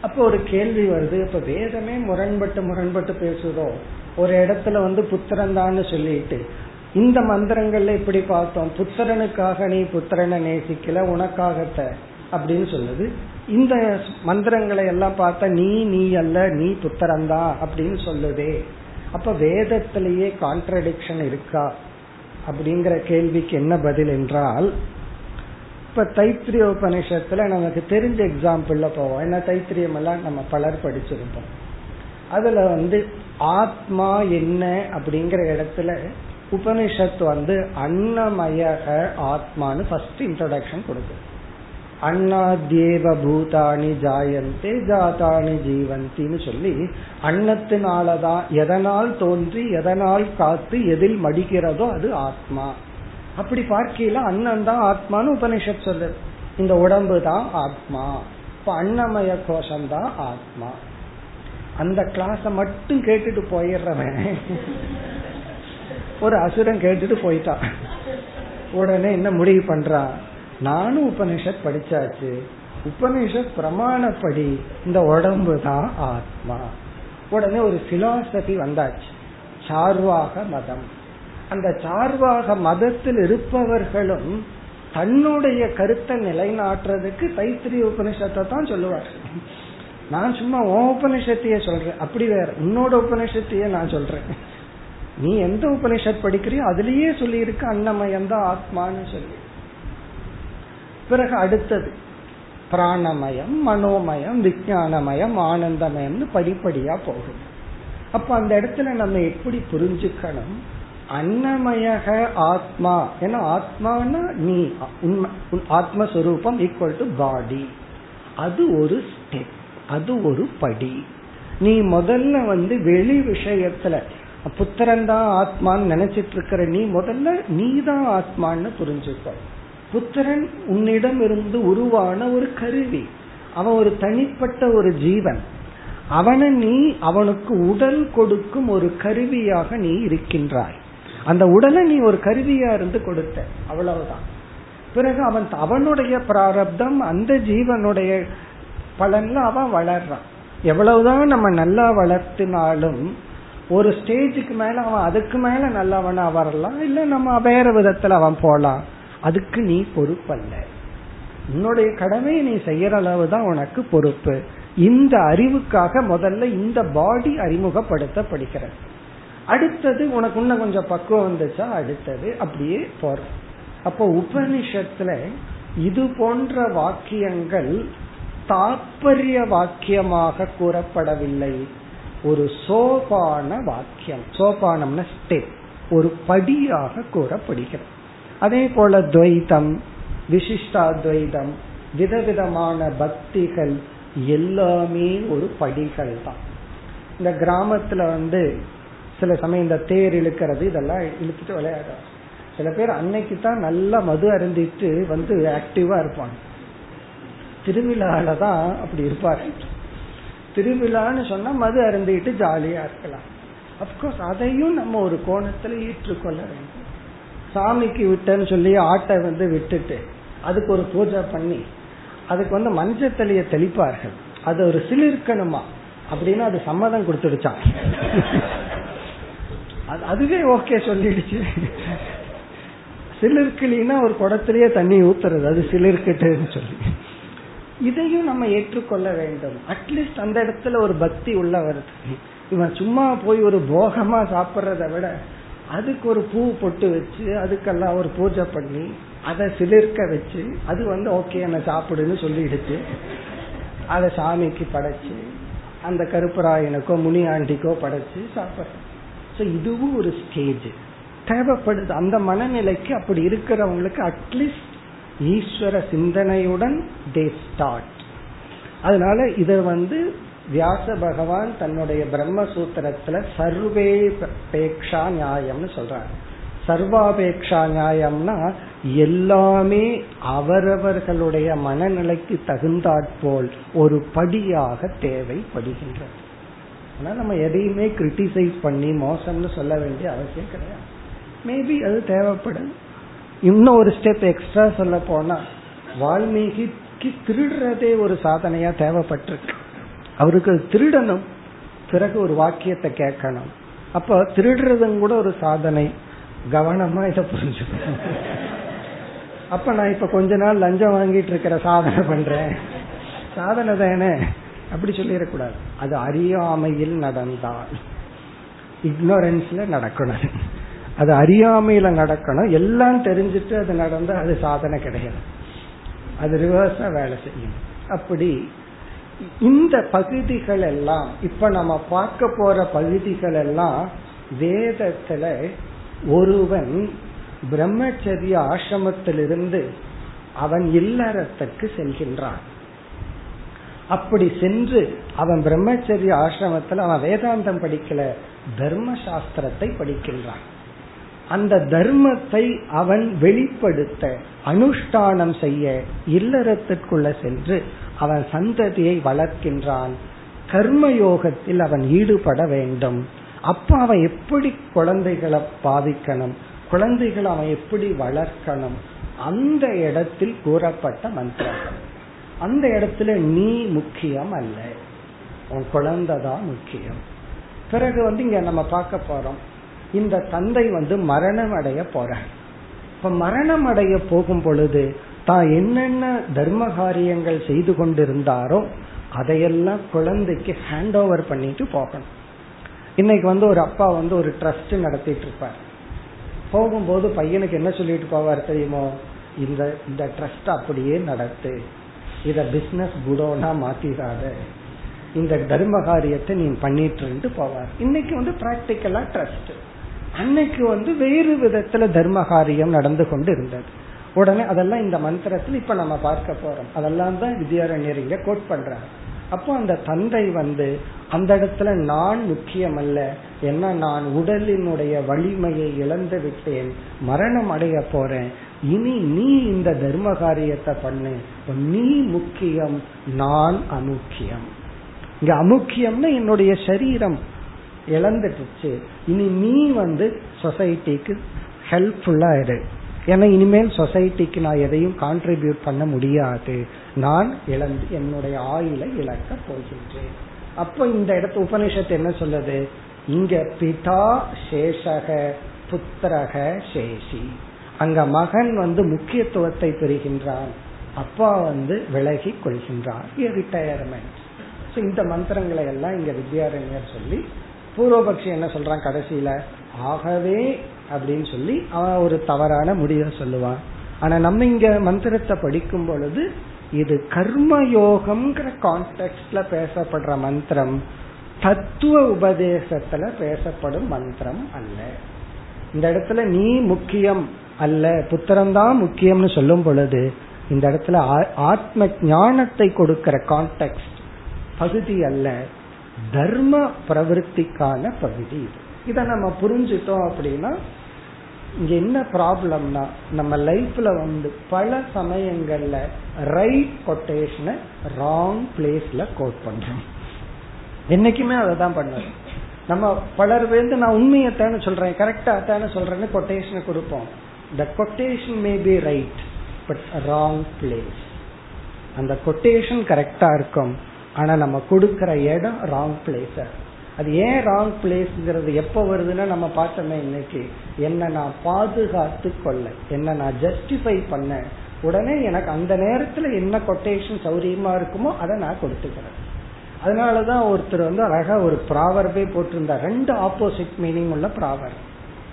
அப்போ ஒரு கேள்வி வருது இப்ப வேதமே முரண்பட்டு முரண்பட்டு பேசுதோ? ஒரு இடத்துல வந்து புத்திரன் சொல்லிட்டு இந்த மந்திரங்கள்ல இப்படி பார்த்தோம் புத்திரனுக்காக நீ புத்திரனை நேசிக்கல உனக்காகத்த அப்படின்னு சொல்லுது. இந்த மந்திரங்களை எல்லாம் பார்த்தா நீ நீ அல்ல நீ புத்திரந்தா அப்படின்னு சொல்லுதே. அப்ப வேதத்திலேயே கான்ட்ரடிக்ஷன் இருக்கா? அப்படிங்கிற கேள்விக்கு என்ன பதில் என்றால் இப்ப தைத்திரிய உபநிஷத்துல நமக்கு தெரிஞ்ச எக்ஸாம்பிள்ல போவோம். ஏன்னா தைத்திரியம் எல்லாம் நம்ம பலர் படிச்சிருப்போம். அதுல வந்து ஆத்மா என்ன அப்படிங்கிற இடத்துல உபனிஷத் வந்து அன்னமயக ஆத்மான்னு ஃபர்ஸ்ட் இன்ட்ரோடக்ஷன் கொடுக்கும் அண்ணாத்யேவ பூதானி ஜாயந்தே ஜாதானி ஜீவந்தின்னு சொல்லி அன்னத்தினாலதான் எதனால் தோன்றி எதனால் காத்து எதில் மடிக்கிறதோ அது ஆத்மா. அப்படி பார்க்கல அண்ணன் தான் ஆத்மான்னு உபனிஷத் சொல்லுது. இந்த உடம்பு தான் ஆத்மா. இப்ப அன்னமய கோஷம் தான் ஆத்மா. அந்த கிளாஸ மட்டும் கேட்டுட்டு போயிடுறவன். ஒரு அசுரம் கேட்டுட்டு போயிட்டான். உடனே என்ன முடிவு பண்றான்? நானும் உபனிஷத் படிச்சாச்சு. உபனிஷத் பிரமாணப்படி இந்த உடம்பு தான் ஆத்மா. உடனே ஒரு பிலாசபி வந்தாச்சு. சார்வாக மதம். அந்த சார்வாக மதத்தில் இருப்பவர்களும் தன்னுடைய கருத்தை நிலைநாட்டுறதுக்கு தைத்திரிய உபனிஷத்தை தான் சொல்லுவார் நான் சும்மா உபனிஷத்தையே சொல்றேன். அப்படி வேற. உன்னோட உபனிஷத்தையே நான் சொல்றேன். நீ எந்த உபனிஷத் படிக்கிறியோ அதுலயே சொல்லியிருக்க அன்னமயம் தான் ஆத்மான்னு சொல்லி. பிறகு அடுத்தது பிராணமயம் மனோமயம் விஜயானமயம் ஆனந்தமயம்னு படிப்படியா போகும். அப்ப அந்த இடத்துல நம்ம எப்படி புரிஞ்சுக்கணும்? அன்னமயக ஆத்மா. ஏன்னா ஆத்மானா நீ உண்மை ஆத்மஸ்வரூபம் ஈக்குவல் டு பாடி அது ஒரு ஸ்டெப் அது ஒரு படி. நீ முதல்ல வந்து வெளி விஷயத்துல புத்திரன் தான் ஆத்மான்னு நினைச்சிட்டு இருக்கிற நீ முதல்ல நீ தான் ஆத்மான்னு புரிஞ்சுக்கணும். புத்திரன் உன்னிடம் இருந்து உருவான ஒரு கருவி. அவன் ஒரு தனிப்பட்ட ஒரு ஜீவன். அவனை நீ அவனுக்கு உடல் கொடுக்கும் ஒரு கருவியாக நீ இருக்கின்றாய். அந்த உடலை நீ ஒரு கருவியா இருந்து கொடுத்த. அவ்வளவுதான். பிறகு அவன் அவனுடைய பிராரப்தம் அந்த ஜீவனுடைய பலன்ல அவன் வளர்றான். எவ்வளவுதான் நம்ம நல்லா வளர்த்தினாலும் ஒரு ஸ்டேஜுக்கு மேல அவன் அதுக்கு மேல நல்லவனா வரலாம் இல்ல நம்ம வேற விதத்துல அவன் போலாம். அதுக்கு நீ பொறுப்பல்ல. உன்னுடைய கடமையை நீ செய்யற அளவு தான் உனக்கு பொறுப்பு. இந்த அறிவுக்காக முதல்ல இந்த பாடி அறிமுகப்படுத்தப்படுகிறது. அடுத்தது உனக்கு இன்னும் கொஞ்சம் பக்குவம் வந்துச்சா? அடுத்தது அப்படியே போற. அப்போ உபனிஷத்துல இது போன்ற வாக்கியங்கள் தாற்பய வாக்கியமாக கூறப்படவில்லை. ஒரு சோபான வாக்கியம். சோபானம்னா ஸ்டெப் ஒரு படியாக கூறப்படுகிறது. அதே போல துவைதம் விசிஷ்டாத்வைதம் விதவிதமான பக்திகள் எல்லாமே ஒரு படிகள் தான். இந்த கிராமத்துல வந்து சில சமயம் இந்த தேர் இழுக்கிறது இதெல்லாம் இழுத்துட்டு விளையாடும் சில பேர் அன்னைக்கு தான் நல்லா மது அருந்திட்டு வந்து ஆக்டிவா இருப்பாங்க. திருவிழால தான் அப்படி இருப்பார். திருவிழான்னு சொன்னா மது அருந்திட்டு ஜாலியா இருக்கலாம். அப்கோர்ஸ் அதையும் நம்ம ஒரு கோணத்துல ஏற்றுக்கொள்ள வேண்டும். சாமிக்கு விட்டேன்னு சொல்லி ஆட்டை வந்து விட்டுட்டு அதுக்கு ஒரு பூஜை பண்ணி அதுக்கு வந்து மஞ்சத்தளிய தெளிப்பார்கள். அது ஒரு சிலிர்க்கணுமா? அப்படின்னு அது சம்மதம் கொடுத்துடுச்சான் அதுவே ஓகே சொல்லிடுச்சு. சிலிர்க்கிலினா ஒரு குடத்திலேயே தண்ணி ஊத்துறது அது சிலிர்க்கிட்டுன்னு சொல்லி. இதையும் நம்ம ஏற்றுக்கொள்ள வேண்டும். அட்லீஸ்ட் அந்த இடத்துல ஒரு பக்தி உள்ள வருது. இவன் சும்மா போய் ஒரு போகமா சாப்பிட்றத விட அதுக்கு ஒரு பூ பொட்டு வச்சு அதுக்கெல்லாம் ஒரு பூஜை பண்ணி அதை சிலிர்க்க வச்சு அது வந்து ஓகே என்ன சாப்பிடுன்னு சொல்லிடுச்சு. அதை சாமிக்கு படைச்சு அந்த கருப்பராயனுக்கோ முனி ஆண்டிக்கோ படைச்சு சாப்பிட்றோம் ஸோ இதுவும் ஒரு ஸ்டேஜ் தேவைப்படுது. அந்த மனநிலைக்கு அப்படி இருக்கிறவங்களுக்கு அட்லீஸ்ட் ஈஸ்வர சிந்தனையுடன் தே ஸ்டார்ட் அதனால இதை வந்து வியாச பகவான் தன்னுடைய பிரம்மசூத்திரத்துல சர்வேபேக்ஷா நியாயம்னு சொல்றாரு. சர்வாபேக்ஷா நியாயம்னா எல்லாமே அவரவர்களுடைய மனநிலைக்கு தகுந்தாற்போல் ஒரு படியாக தேவைப்படுகின்றது. ஆனா நம்ம எதையுமே கிரிட்டிசைஸ் பண்ணி மோசம்னு சொல்ல வேண்டிய அவசியம் கிடையாது. மேபி அது தேவைப்படும். இன்னும் ஒரு ஸ்டெப் எக்ஸ்ட்ரா சொல்ல போனா வால்மீகிக்கு திருடுறதே ஒரு சாதனையா தேவைப்பட்டிருக்கு. அவருக்கு திருடணும். பிறகு ஒரு வாக்கியத்தை கேட்கணும். அப்ப திருடுறதும் கூட ஒரு சாதனை. கவனமா இதை புரிஞ்சுக்கணும். அப்ப நான் இப்ப கொஞ்ச நாள் லஞ்சம் வாங்கிட்டு இருக்கிற சாதனை பண்றேன். சாதனை தானே? அப்படி சொல்லிடக்கூடாது. அது அறியாமையில் நடந்தால். இக்னோரன்ஸ்ல நடக்கணும். அது அறியாமையில நடக்கணும். எல்லாம் தெரிஞ்சுட்டு அது நடந்தா அது சாதனை கிடையாது. அது ரிவர்ஸா வேலை செய்யும். அப்படி இந்த பகுதிகள் எல்லாம் இப்ப நம்ம பார்க்க போற பகுதிகள் எல்லாம் வேதத்துல ஒருவன் பிரம்மச்சரிய ஆசிரமத்திலிருந்து அவன் இல்லறத்துக்கு செல்கின்றான். அப்படி சென்று அவன் பிரம்மச்சரிய ஆசிரமத்தில் அவன் வேதாந்தம் படிக்கல தர்ம சாஸ்திரத்தை படிக்கின்றான். அந்த தர்மத்தை அவன் வெளிப்படுத்த அனுஷ்டானம் செய்ய இல்லறத்திற்குள்ள சென்று அவன் சந்ததியை வளர்க்கின்றான். கர்மயோகத்தில் அவன் ஈடுபட வேண்டும். அப்ப அவன் எப்படி குழந்தைகளை பாதிக்கணும்? குழந்தைகளை அவன் எப்படி வளர்க்கணும்? அந்த இடத்தில் கூறப்பட்ட மந்திரங்கள் அந்த இடத்துல நீ முக்கியம் அல்ல. உன் குழந்தை தான் முக்கியம். பிறகு வந்து இங்க நம்ம பார்க்க போறோம். இந்த தந்தை வந்து மரணம் அடைய போறார். இப்ப மரணம் அடைய போகும் பொழுது தான் என்னென்ன தர்ம காரியங்கள் செய்து கொண்டிருந்தாரோ அதையெல்லாம் குழந்தைக்கு ஹேண்ட் ஓவர் பண்ணிட்டு போகணும். இன்னைக்கு வந்து ஒரு அப்பா வந்து ஒரு ட்ரஸ்ட் நடத்திட்டு இருப்பார். போகும்போது பையனுக்கு என்ன சொல்லிட்டு போவார் தெரியுமோ? இந்த இந்த ட்ரஸ்ட் அப்படியே நடத்து. இத பிசினஸ் குடோனா மாத்திராத. இந்த தர்ம காரியத்தை நீ பண்ணிட்டு போவார். இன்னைக்கு வந்து பிராக்டிக்கலா ட்ரஸ்ட் அன்னைக்கு வந்து வேறு விதத்துல தர்ம காரியம் நடந்து கொண்டு இருந்தது. உடனே அதெல்லாம் இந்த மந்திரத்தில் இப்ப நம்ம பார்க்க போறோம். அதெல்லாம் தான் வித்யாரண்யர் இங்க கோட் பண்றாங்க அப்போ அந்த தந்தை வந்து அந்த இடத்துல நான் முக்கியம் அல்ல என்ன நான் உடலினுடைய வலிமையை இழந்து விட்டேன். மரணம் அடைய போறேன். இனி நீ இந்த தர்ம காரியத்தை பண்ணு நீ முக்கியம் நான் அமுக்கியம். இங்க அமுக்கியம்னு என்னுடைய சரீரம் இழந்துட்டுச்சு இனி நீ வந்து சொசைட்டிக்கு ஹெல்ப்ஃபுல்லா இரு. ஏன்னா இனிமேல் சொசைட்டிக்கு நான் எதையும் கான்ட்ரிபியூட் பண்ண முடியாது. நான் இழந்து என்னுடைய ஆயுளை இழக்க போகின்றேன். அப்போ இந்த இடத்து உபனிஷத்து என்ன சொல்லுது? இங்க பிதா சேஷக புத்திரக சேஷி. அங்க மகன் வந்து முக்கியத்துவத்தை பெறுகின்றான். அப்பா வந்து விலகி கொள்கின்றார். ரிட்டையர்மெண்ட் இந்த மந்திரங்களை எல்லாம் இங்க வித்யாரண்யர் சொல்லி பூர்வபக்ஷி என்ன சொல்றான் கடைசியில? ஆகவே அப்படின்னு சொல்லி அவன் ஒரு தவறான முடிவை சொல்லுவான் ஆனா நம்ம இங்க மந்திரத்தை படிக்கும் பொழுது இது கர்மயோகம்ங்கிற கான்டெக்ட்ல பேசப்படுற மந்திரம் தத்துவ உபதேசத்துல பேசப்படும் மந்திரம் அல்ல. இந்த இடத்துல நீ முக்கியம் அல்ல புத்திரம்தான் முக்கியம்னு சொல்லும் பொழுது இந்த இடத்துல ஆத்ம ஞானத்தை கொடுக்கிற கான்டெக்ட் பகுதி அல்ல தர்ம பிரவருத்திக்கான பகுதி இது. இதை நம்ம புரிஞ்சிட்டோம் அப்படின்னா இங்க என்ன ப்ராப்ளம்னா நம்ம லைஃப்ல வந்து பல சமயங்கள்ல ரைட் கொட்டேஷனை ராங் பிளேஸ்ல கோட் பண்றோம். என்னைக்குமே அதை தான் பண்ணுவோம். நம்ம பலர் வந்து நான் உண்மையத்தானு சொல்றேன் கரெக்டா தானே சொல்றேன்னு கொட்டேஷனை கொடுப்போம். The quotation may be right but wrong place அந்த கொட்டேஷன் கரெக்டா இருக்கும் ஆனா நம்ம கொடுக்கற இடம் ராங் பிளேஸ் அது ஏன் ராங் பிளேஸ்ங்கிறது எப்ப வருதுன்னா நம்ம பார்த்தோமே இன்னைக்கு. என்ன நான் பாதுகாத்து கொள்ள என்ன நான் ஜஸ்டிஃபை பண்ண உடனே எனக்கு அந்த நேரத்துல என்ன கொட்டேஷன் சௌரியமா இருக்குமோ அதை நான் கொடுத்துக்கிறேன். அதனாலதான் ஒருத்தர் வந்து அழகா ஒரு ப்ராவர்பே போட்டிருந்தார். ரெண்டு ஆப்போசிட் மீனிங் உள்ள ப்ராவர்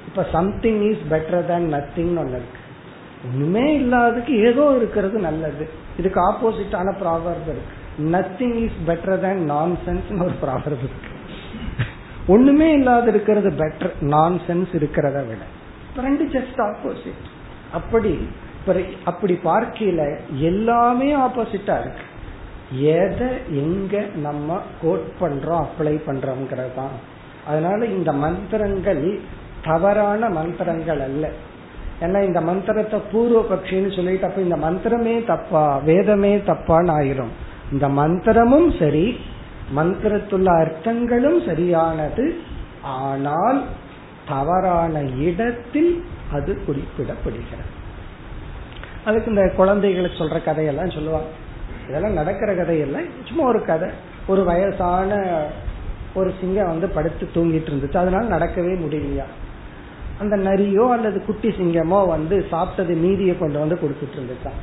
இப்ப something is better than nothing ஒன்னு இருக்கு. ஒண்ணுமே இல்லாததுக்கு ஏதோ இருக்கிறது நல்லது. இதுக்கு ஆப்போசிட்டான ப்ராவர்ப் இருக்கு. Nothing is better than nonsense ஒரு ப்ராவர்ப் இருக்கு. ஒண்ணுமே இல்லாத இருக்கிறது பெட்டர் நான் சென்ஸ் இருக்கிறத விட. ரெண்டு ஜஸ்ட் ஆப்போசிட் அப்படி அப்படி பார்க்கல எல்லாமே ஆப்போசிட்டா இருக்கு. எதை எங்க நம்ம கோட் பண்றோம் அப்ளை பண்றோம்ங்கிறது தான் அதனால இந்த மந்திரங்கள் தவறான மந்திரங்கள் அல்ல. ஏன்னா இந்த மந்திரத்தை பூர்வ பட்சின்னு சொல்லிட்டு அப்ப இந்த மந்திரமே தப்பா வேதமே தப்பான்னு ஆயிரும். இந்த மந்திரமும் சரி மந்திரத்துள்ள அர்த்தங்களும் சரியானது. ஆனால் தவறான இடத்தில் அது குறிப்பிடப்படுகிறது. அதுக்கு இந்த குழந்தைகளுக்கு சொல்ற கதையெல்லாம் சொல்லுவாங்க. இதெல்லாம் நடக்கிற கதையெல்லாம் சும்மா ஒரு கதை. ஒரு வயசான ஒரு சிங்கம் வந்து படுத்து தூங்கிட்டு இருந்துச்சு. அதனால நடக்கவே முடியலையா? அந்த நரியோ அல்லது குட்டி சிங்கமோ வந்து சாப்பிட்டது மீதியை கொண்டு வந்து கொடுத்துட்டு இருந்துச்சான்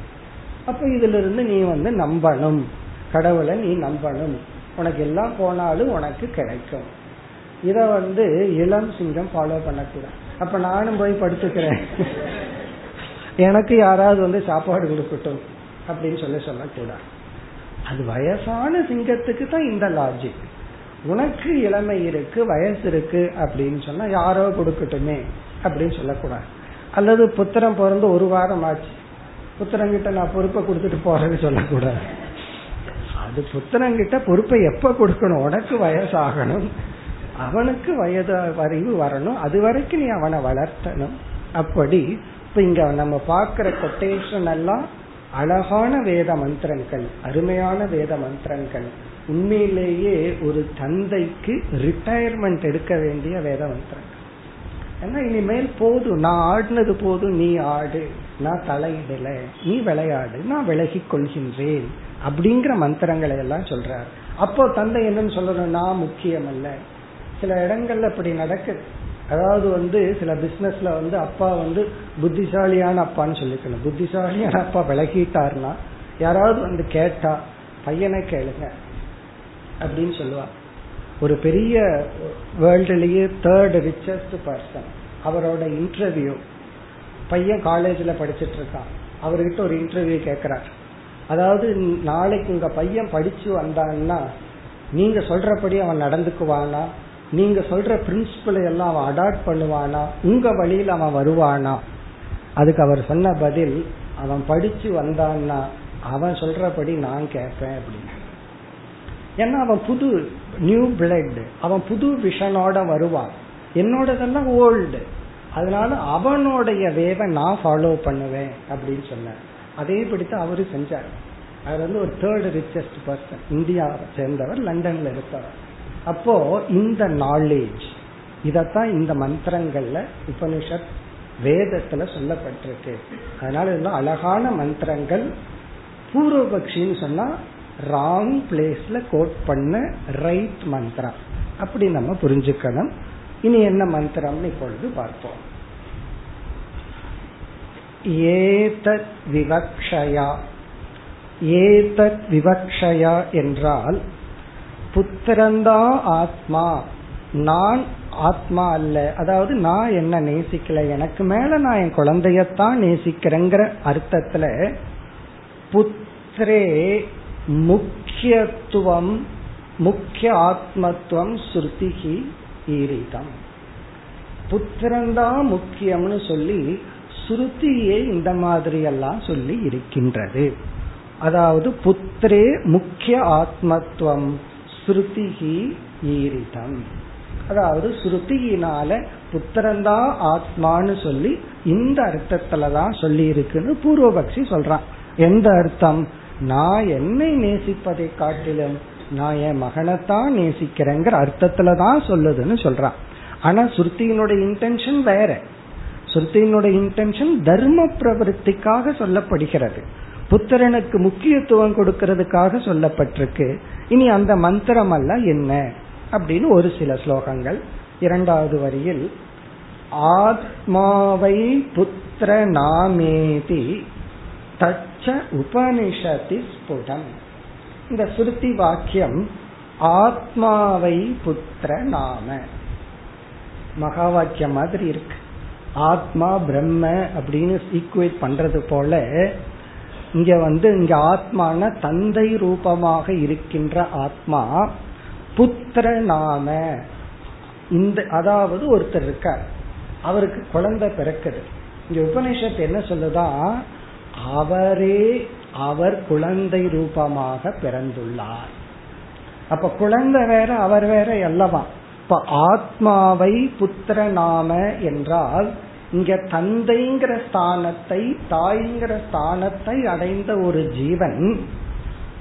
அப்ப இதுல இருந்து நீ வந்து நம்பணும். கடவுளை நீ நம்பணும். உனக்கு எல்லாம் போனாலும் உனக்கு கிடைக்கும். இத வந்து இளம் சிங்கம் ஃபாலோ பண்ணக்கூடாது. அப்ப நானும் போய் படுத்துக்கிறேன். எனக்கு யாராவது வந்து சாப்பாடு கொடுக்கட்டும் அப்படின்னு சொல்லி சொல்லக்கூடாது. அது வயசான சிங்கத்துக்கு தான் இந்த லாஜிக் உனக்கு இளமை இருக்கு வயசு இருக்கு அப்படின்னு சொன்னா யாரோ கொடுக்கட்டுமே அப்படின்னு சொல்லக்கூடாது. அல்லது புத்திரம் பிறந்து ஒரு வாரம் ஆச்சு. புத்திரங்கிட்ட நான் பொறுப்பை கொடுத்துட்டு போறேன்னு சொல்லக்கூடாது. அது புத்திரங்கிட்ட பொறுப்பை எப்ப கொடுக்கணும்? உனக்கு வயசாகணும். அவனுக்கு வயது அறிவு வரணும். அது வரைக்கும் நீ அவனை வளர்த்தணும். அப்படி இப்ப இங்க நம்ம பாக்குற கொட்டேஷன் எல்லாம் அழகான வேத மந்திரங்கள் அருமையான வேத மந்திரங்கள். உண்மையிலேயே ஒரு தந்தைக்கு ரிட்டையர்மெண்ட் எடுக்க வேண்டிய வேத மந்திரங்கள். ஏன்னா இனிமேல் போதும். நான் ஆடினது போதும் நீ ஆடு. நான் தலையிடல. நீ விளையாடு. நான் விலகி கொள்கின்றேன். அப்படிங்கிற மந்திரங்களை எல்லாம் சொல்றார். அப்போ தந்தை என்னன்னு சொல்லணும்? நான் முக்கியம் அல்ல சில இடங்கள்ல அப்படி நடக்குது அதாவது வந்து சில பிசினஸ்ல வந்து அப்பா வந்து புத்திசாலியான அப்பான்னு சொல்லிக்கணும். புத்திசாலியான அப்பா விலகிட்டாருன்னா யாராவது வந்து கேட்டா பையனை கேளுங்க. அப்படின்னு சொல்லுவா. ஒரு பெரிய வேர்ல்டுலயே தேர்ட் ரிச்சஸ்ட் பர்சன் அவரோட இன்டர்வியூ பையன் காலேஜ்ல படிச்சிட்டு இருக்கான் அவர்கிட்ட ஒரு இன்டர்வியூ கேட்கிறார் அதாவது நாளைக்கு உங்க பையன் படிச்சு வந்தான்னா நீங்க சொல்றபடி அவன் நடந்துக்குவானா? நீங்க சொல்ற பிரின்சிபலை எல்லாம் அவன் அடாப்ட் பண்ணுவானா? உங்க வழியில் அவன் வருவானா? அதுக்கு அவர் சொன்ன பதில் அவன் படிச்சு வந்தான்னா அவன் சொல்றபடி நான் கேட்பேன் அப்படின்னு. ஏன்னா அவன் புது நியூ பிளட் அவன் புது விஷனோட வருவான். என்னோடதெல்லாம் ஓல்டு அதனால அவனுடைய வேவை நான் ஃபாலோ பண்ணுவேன் அப்படின்னு சொன்னார். அதே படித்து அவரு செஞ்சார். அவர் வந்து ஒரு தேர்ட் ரிச்சஸ்ட் பர்சன் இந்தியாவை சேர்ந்தவர் லண்டன்ல இருப்பவர். அப்போ இந்த நாலேஜ் இதத்தான் இந்த மந்திரங்கள்ல உபனிஷத் வேதத்துல சொல்லப்பட்டிருக்கு. அதனால இதெல்லாம் அழகான மந்திரங்கள். பூர்வபக்ஷின்னு சொன்னா ராங் பிளேஸ்ல கோட் பண்ண ரைட் மந்திரம். அப்படி நம்ம புரிஞ்சுக்கணும். இனி என்ன மந்திரம்னு இப்பொழுது பார்ப்போம். ஏதத் விவக்ஷயா. ஏதத் விவக்ஷயா என்றால் புத்திரந்தா ஆத்மா. நான் ஆத்மா அல்ல. அதாவது நான் என்ன நேசிக்கல? எனக்கு மேல நான் என் குழந்தையத்தான் நேசிக்கிறேங்கிற அர்த்தத்துல புத்திரே முக்கியத்துவம் முக்கிய ஆத்மத்துவம் ஸ்ருதிகி ஈரிதம். புத்திரன்தான் முக்கியம்னு சொல்லி ஸ்ருதியை இந்த மாதிரி எல்லாம் சொல்லி இருக்கின்றது. அதாவது புத்திரே முக்கிய ஆத்மத்துவம் ஸ்ருதிகி ஈரிதம். அதாவது ஸ்ருதியினால புத்திரந்தா ஆத்மான்னு சொல்லி இந்த அர்த்தத்துலதான் சொல்லி இருக்குன்னு பூர்வபக்ஷி சொல்றான். எந்த அர்த்தம்? நான் என்னை நேசிப்பதை காட்டிலும் நான் என் மகனைத்தான் நேசிக்கிறேங்கிற அர்த்தத்துல தான் சொல்லுதுன்னு சொல்றான். ஆனா சுருத்தியினுடைய இன்டென்ஷன் வேற. சுருத்தியினுடைய இன்டென்ஷன் தர்ம பிரவருத்திக்காக சொல்லப்படுகிறது. புத்திரனுக்கு முக்கியத்துவம் கொடுக்கறதுக்காக சொல்லப்பட்டிருக்கு. இனி அந்த மந்திரம் அல்ல என்ன? அப்படின்னு ஒரு சில ஸ்லோகங்கள். இரண்டாவது வரியில் ஆத்மாவை புத்திர நாமேதி தச்ச உபனிஷதி ஸ்புடம் இந்த சுருத்தி வாக்கியம் ஆத்மாவை புத்திர நாம. மகா வாக்கியம் மாதிரி இருக்கு. ஆத்மா பிரம்ம அப்படின்னு ஈக்குவேட் பண்றது போல இங்க வந்து இங்க ஆத்மான தந்தை ரூபமாக இருக்கின்ற ஆத்மா புத்திர நாம. இந்த அதாவது ஒருத்தர் இருக்கார். அவருக்கு குழந்தை பிறக்குது. இங்க உபனிஷத்து என்ன சொல்லுதான் அவரே அவர் குழந்தை ரூபமாக பிறந்துள்ளார். அப்ப குழந்தை வேற அவர் வேற அல்லவா? இப்ப ஆத்மாவை புத்திர நாம என்றால் இங்க தந்தைங்கிற ஸ்தானத்தை தாய்ங்கிற ஸ்தானத்தை அடைந்த ஒரு ஜீவன்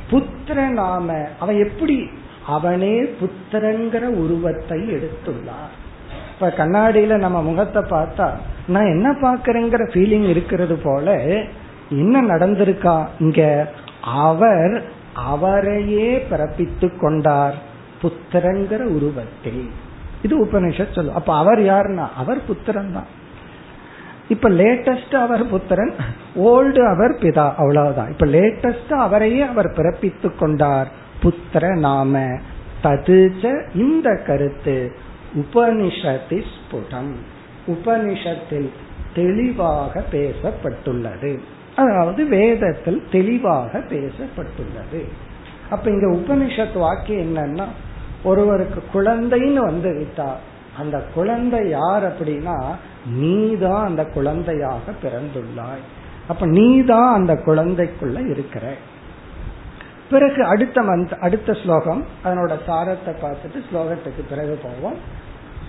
புத்திர நாம அவன் எப்படி? அவனே புத்திரங்கிற உருவத்தை எடுத்துள்ளார். இப்ப கண்ணாடியில நம்ம முகத்தை பார்த்தா நான் என்ன பாக்குறேங்கிற ஃபீலிங் இருக்கிறது போல என்ன நடந்திருக்கா? இங்க அவர் அவரையே பிறப்பித்து கொண்டார் புத்திரங்கிற உருவத்தில் இது உபனிஷத் சொல்லு அப்ப அவர் யாருன்னா? அவர் புத்திரன் தான். இப்ப லேட்டஸ்ட் அவர் புத்திரன் ஓல்டு அவர் பிதா அவ்வளவுதான். இப்ப லேட்டஸ்ட் அவரையே அவர் பிறப்பித்து கொண்டார் புத்திர நாம ததுஜ இந்த கருத்து உபனிஷத்தி ஸ்புடம். உபனிஷத்தில் தெளிவாக பேசப்பட்டுள்ளது. அதாவது வேதத்தில் தெளிவாக பேசப்பட்டுள்ளது. அப்ப இங்க உபனிஷத் வாக்கியம் என்னன்னா ஒருவருக்கு குழந்தைன்னு வந்து விட்டா அந்த குழந்தை யார் அப்படின்னா நீதான் அந்த குழந்தையாக பிறந்துள்ளாய். அப்ப நீதான் அந்த குழந்தைக்குள்ள இருக்கிற. பிறகு அடுத்த மந்த் அடுத்த ஸ்லோகம் அதனோட சாரத்தை பார்த்துட்டு ஸ்லோகத்துக்கு பிறகு போவோம்.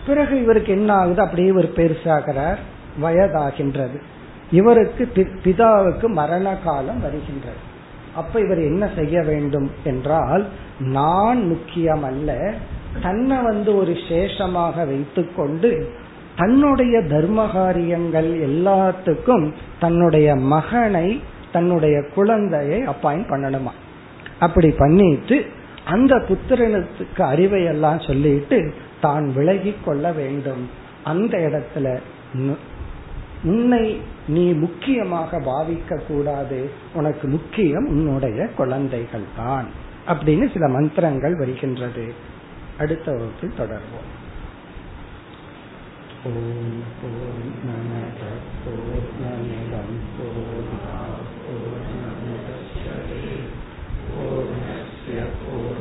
பிறகு இவருக்கு என்ன ஆகுது? அப்படியே இவர் பெருசாகிறார் வயதாகின்றது. இவருக்கு பிதாவுக்கு மரண காலம் வருகின்றது. அப்ப இவர் என்ன செய்ய வேண்டும் என்றால் நான் முக்கியம் அல்ல தன்னை வந்து ஒரு சேஷமாக வைத்துக்கொண்டு தன்னுடைய தர்ம காரியங்கள் எல்லாத்துக்கும் தன்னுடைய மகனை தன்னுடைய குழந்தையை அப்பாயின் பண்ணணுமா? அப்படி பண்ணிட்டு அந்த புத்திரனுக்கு அறிவை எல்லாம் சொல்லிட்டு தான் விலகி கொள்ள வேண்டும். அந்த இடத்துல உன்னை நீ முக்கியமாக பாவிக்க கூடாது உனக்கு முக்கியம் உன்னுடைய குழந்தைகள் தான் அப்படின்னு சில மந்திரங்கள் வருகின்றது. அடுத்த வகுப்பில் தொடர்வோம். ஓம் போர் நமத போர் நமிதம் போர் போர் போர்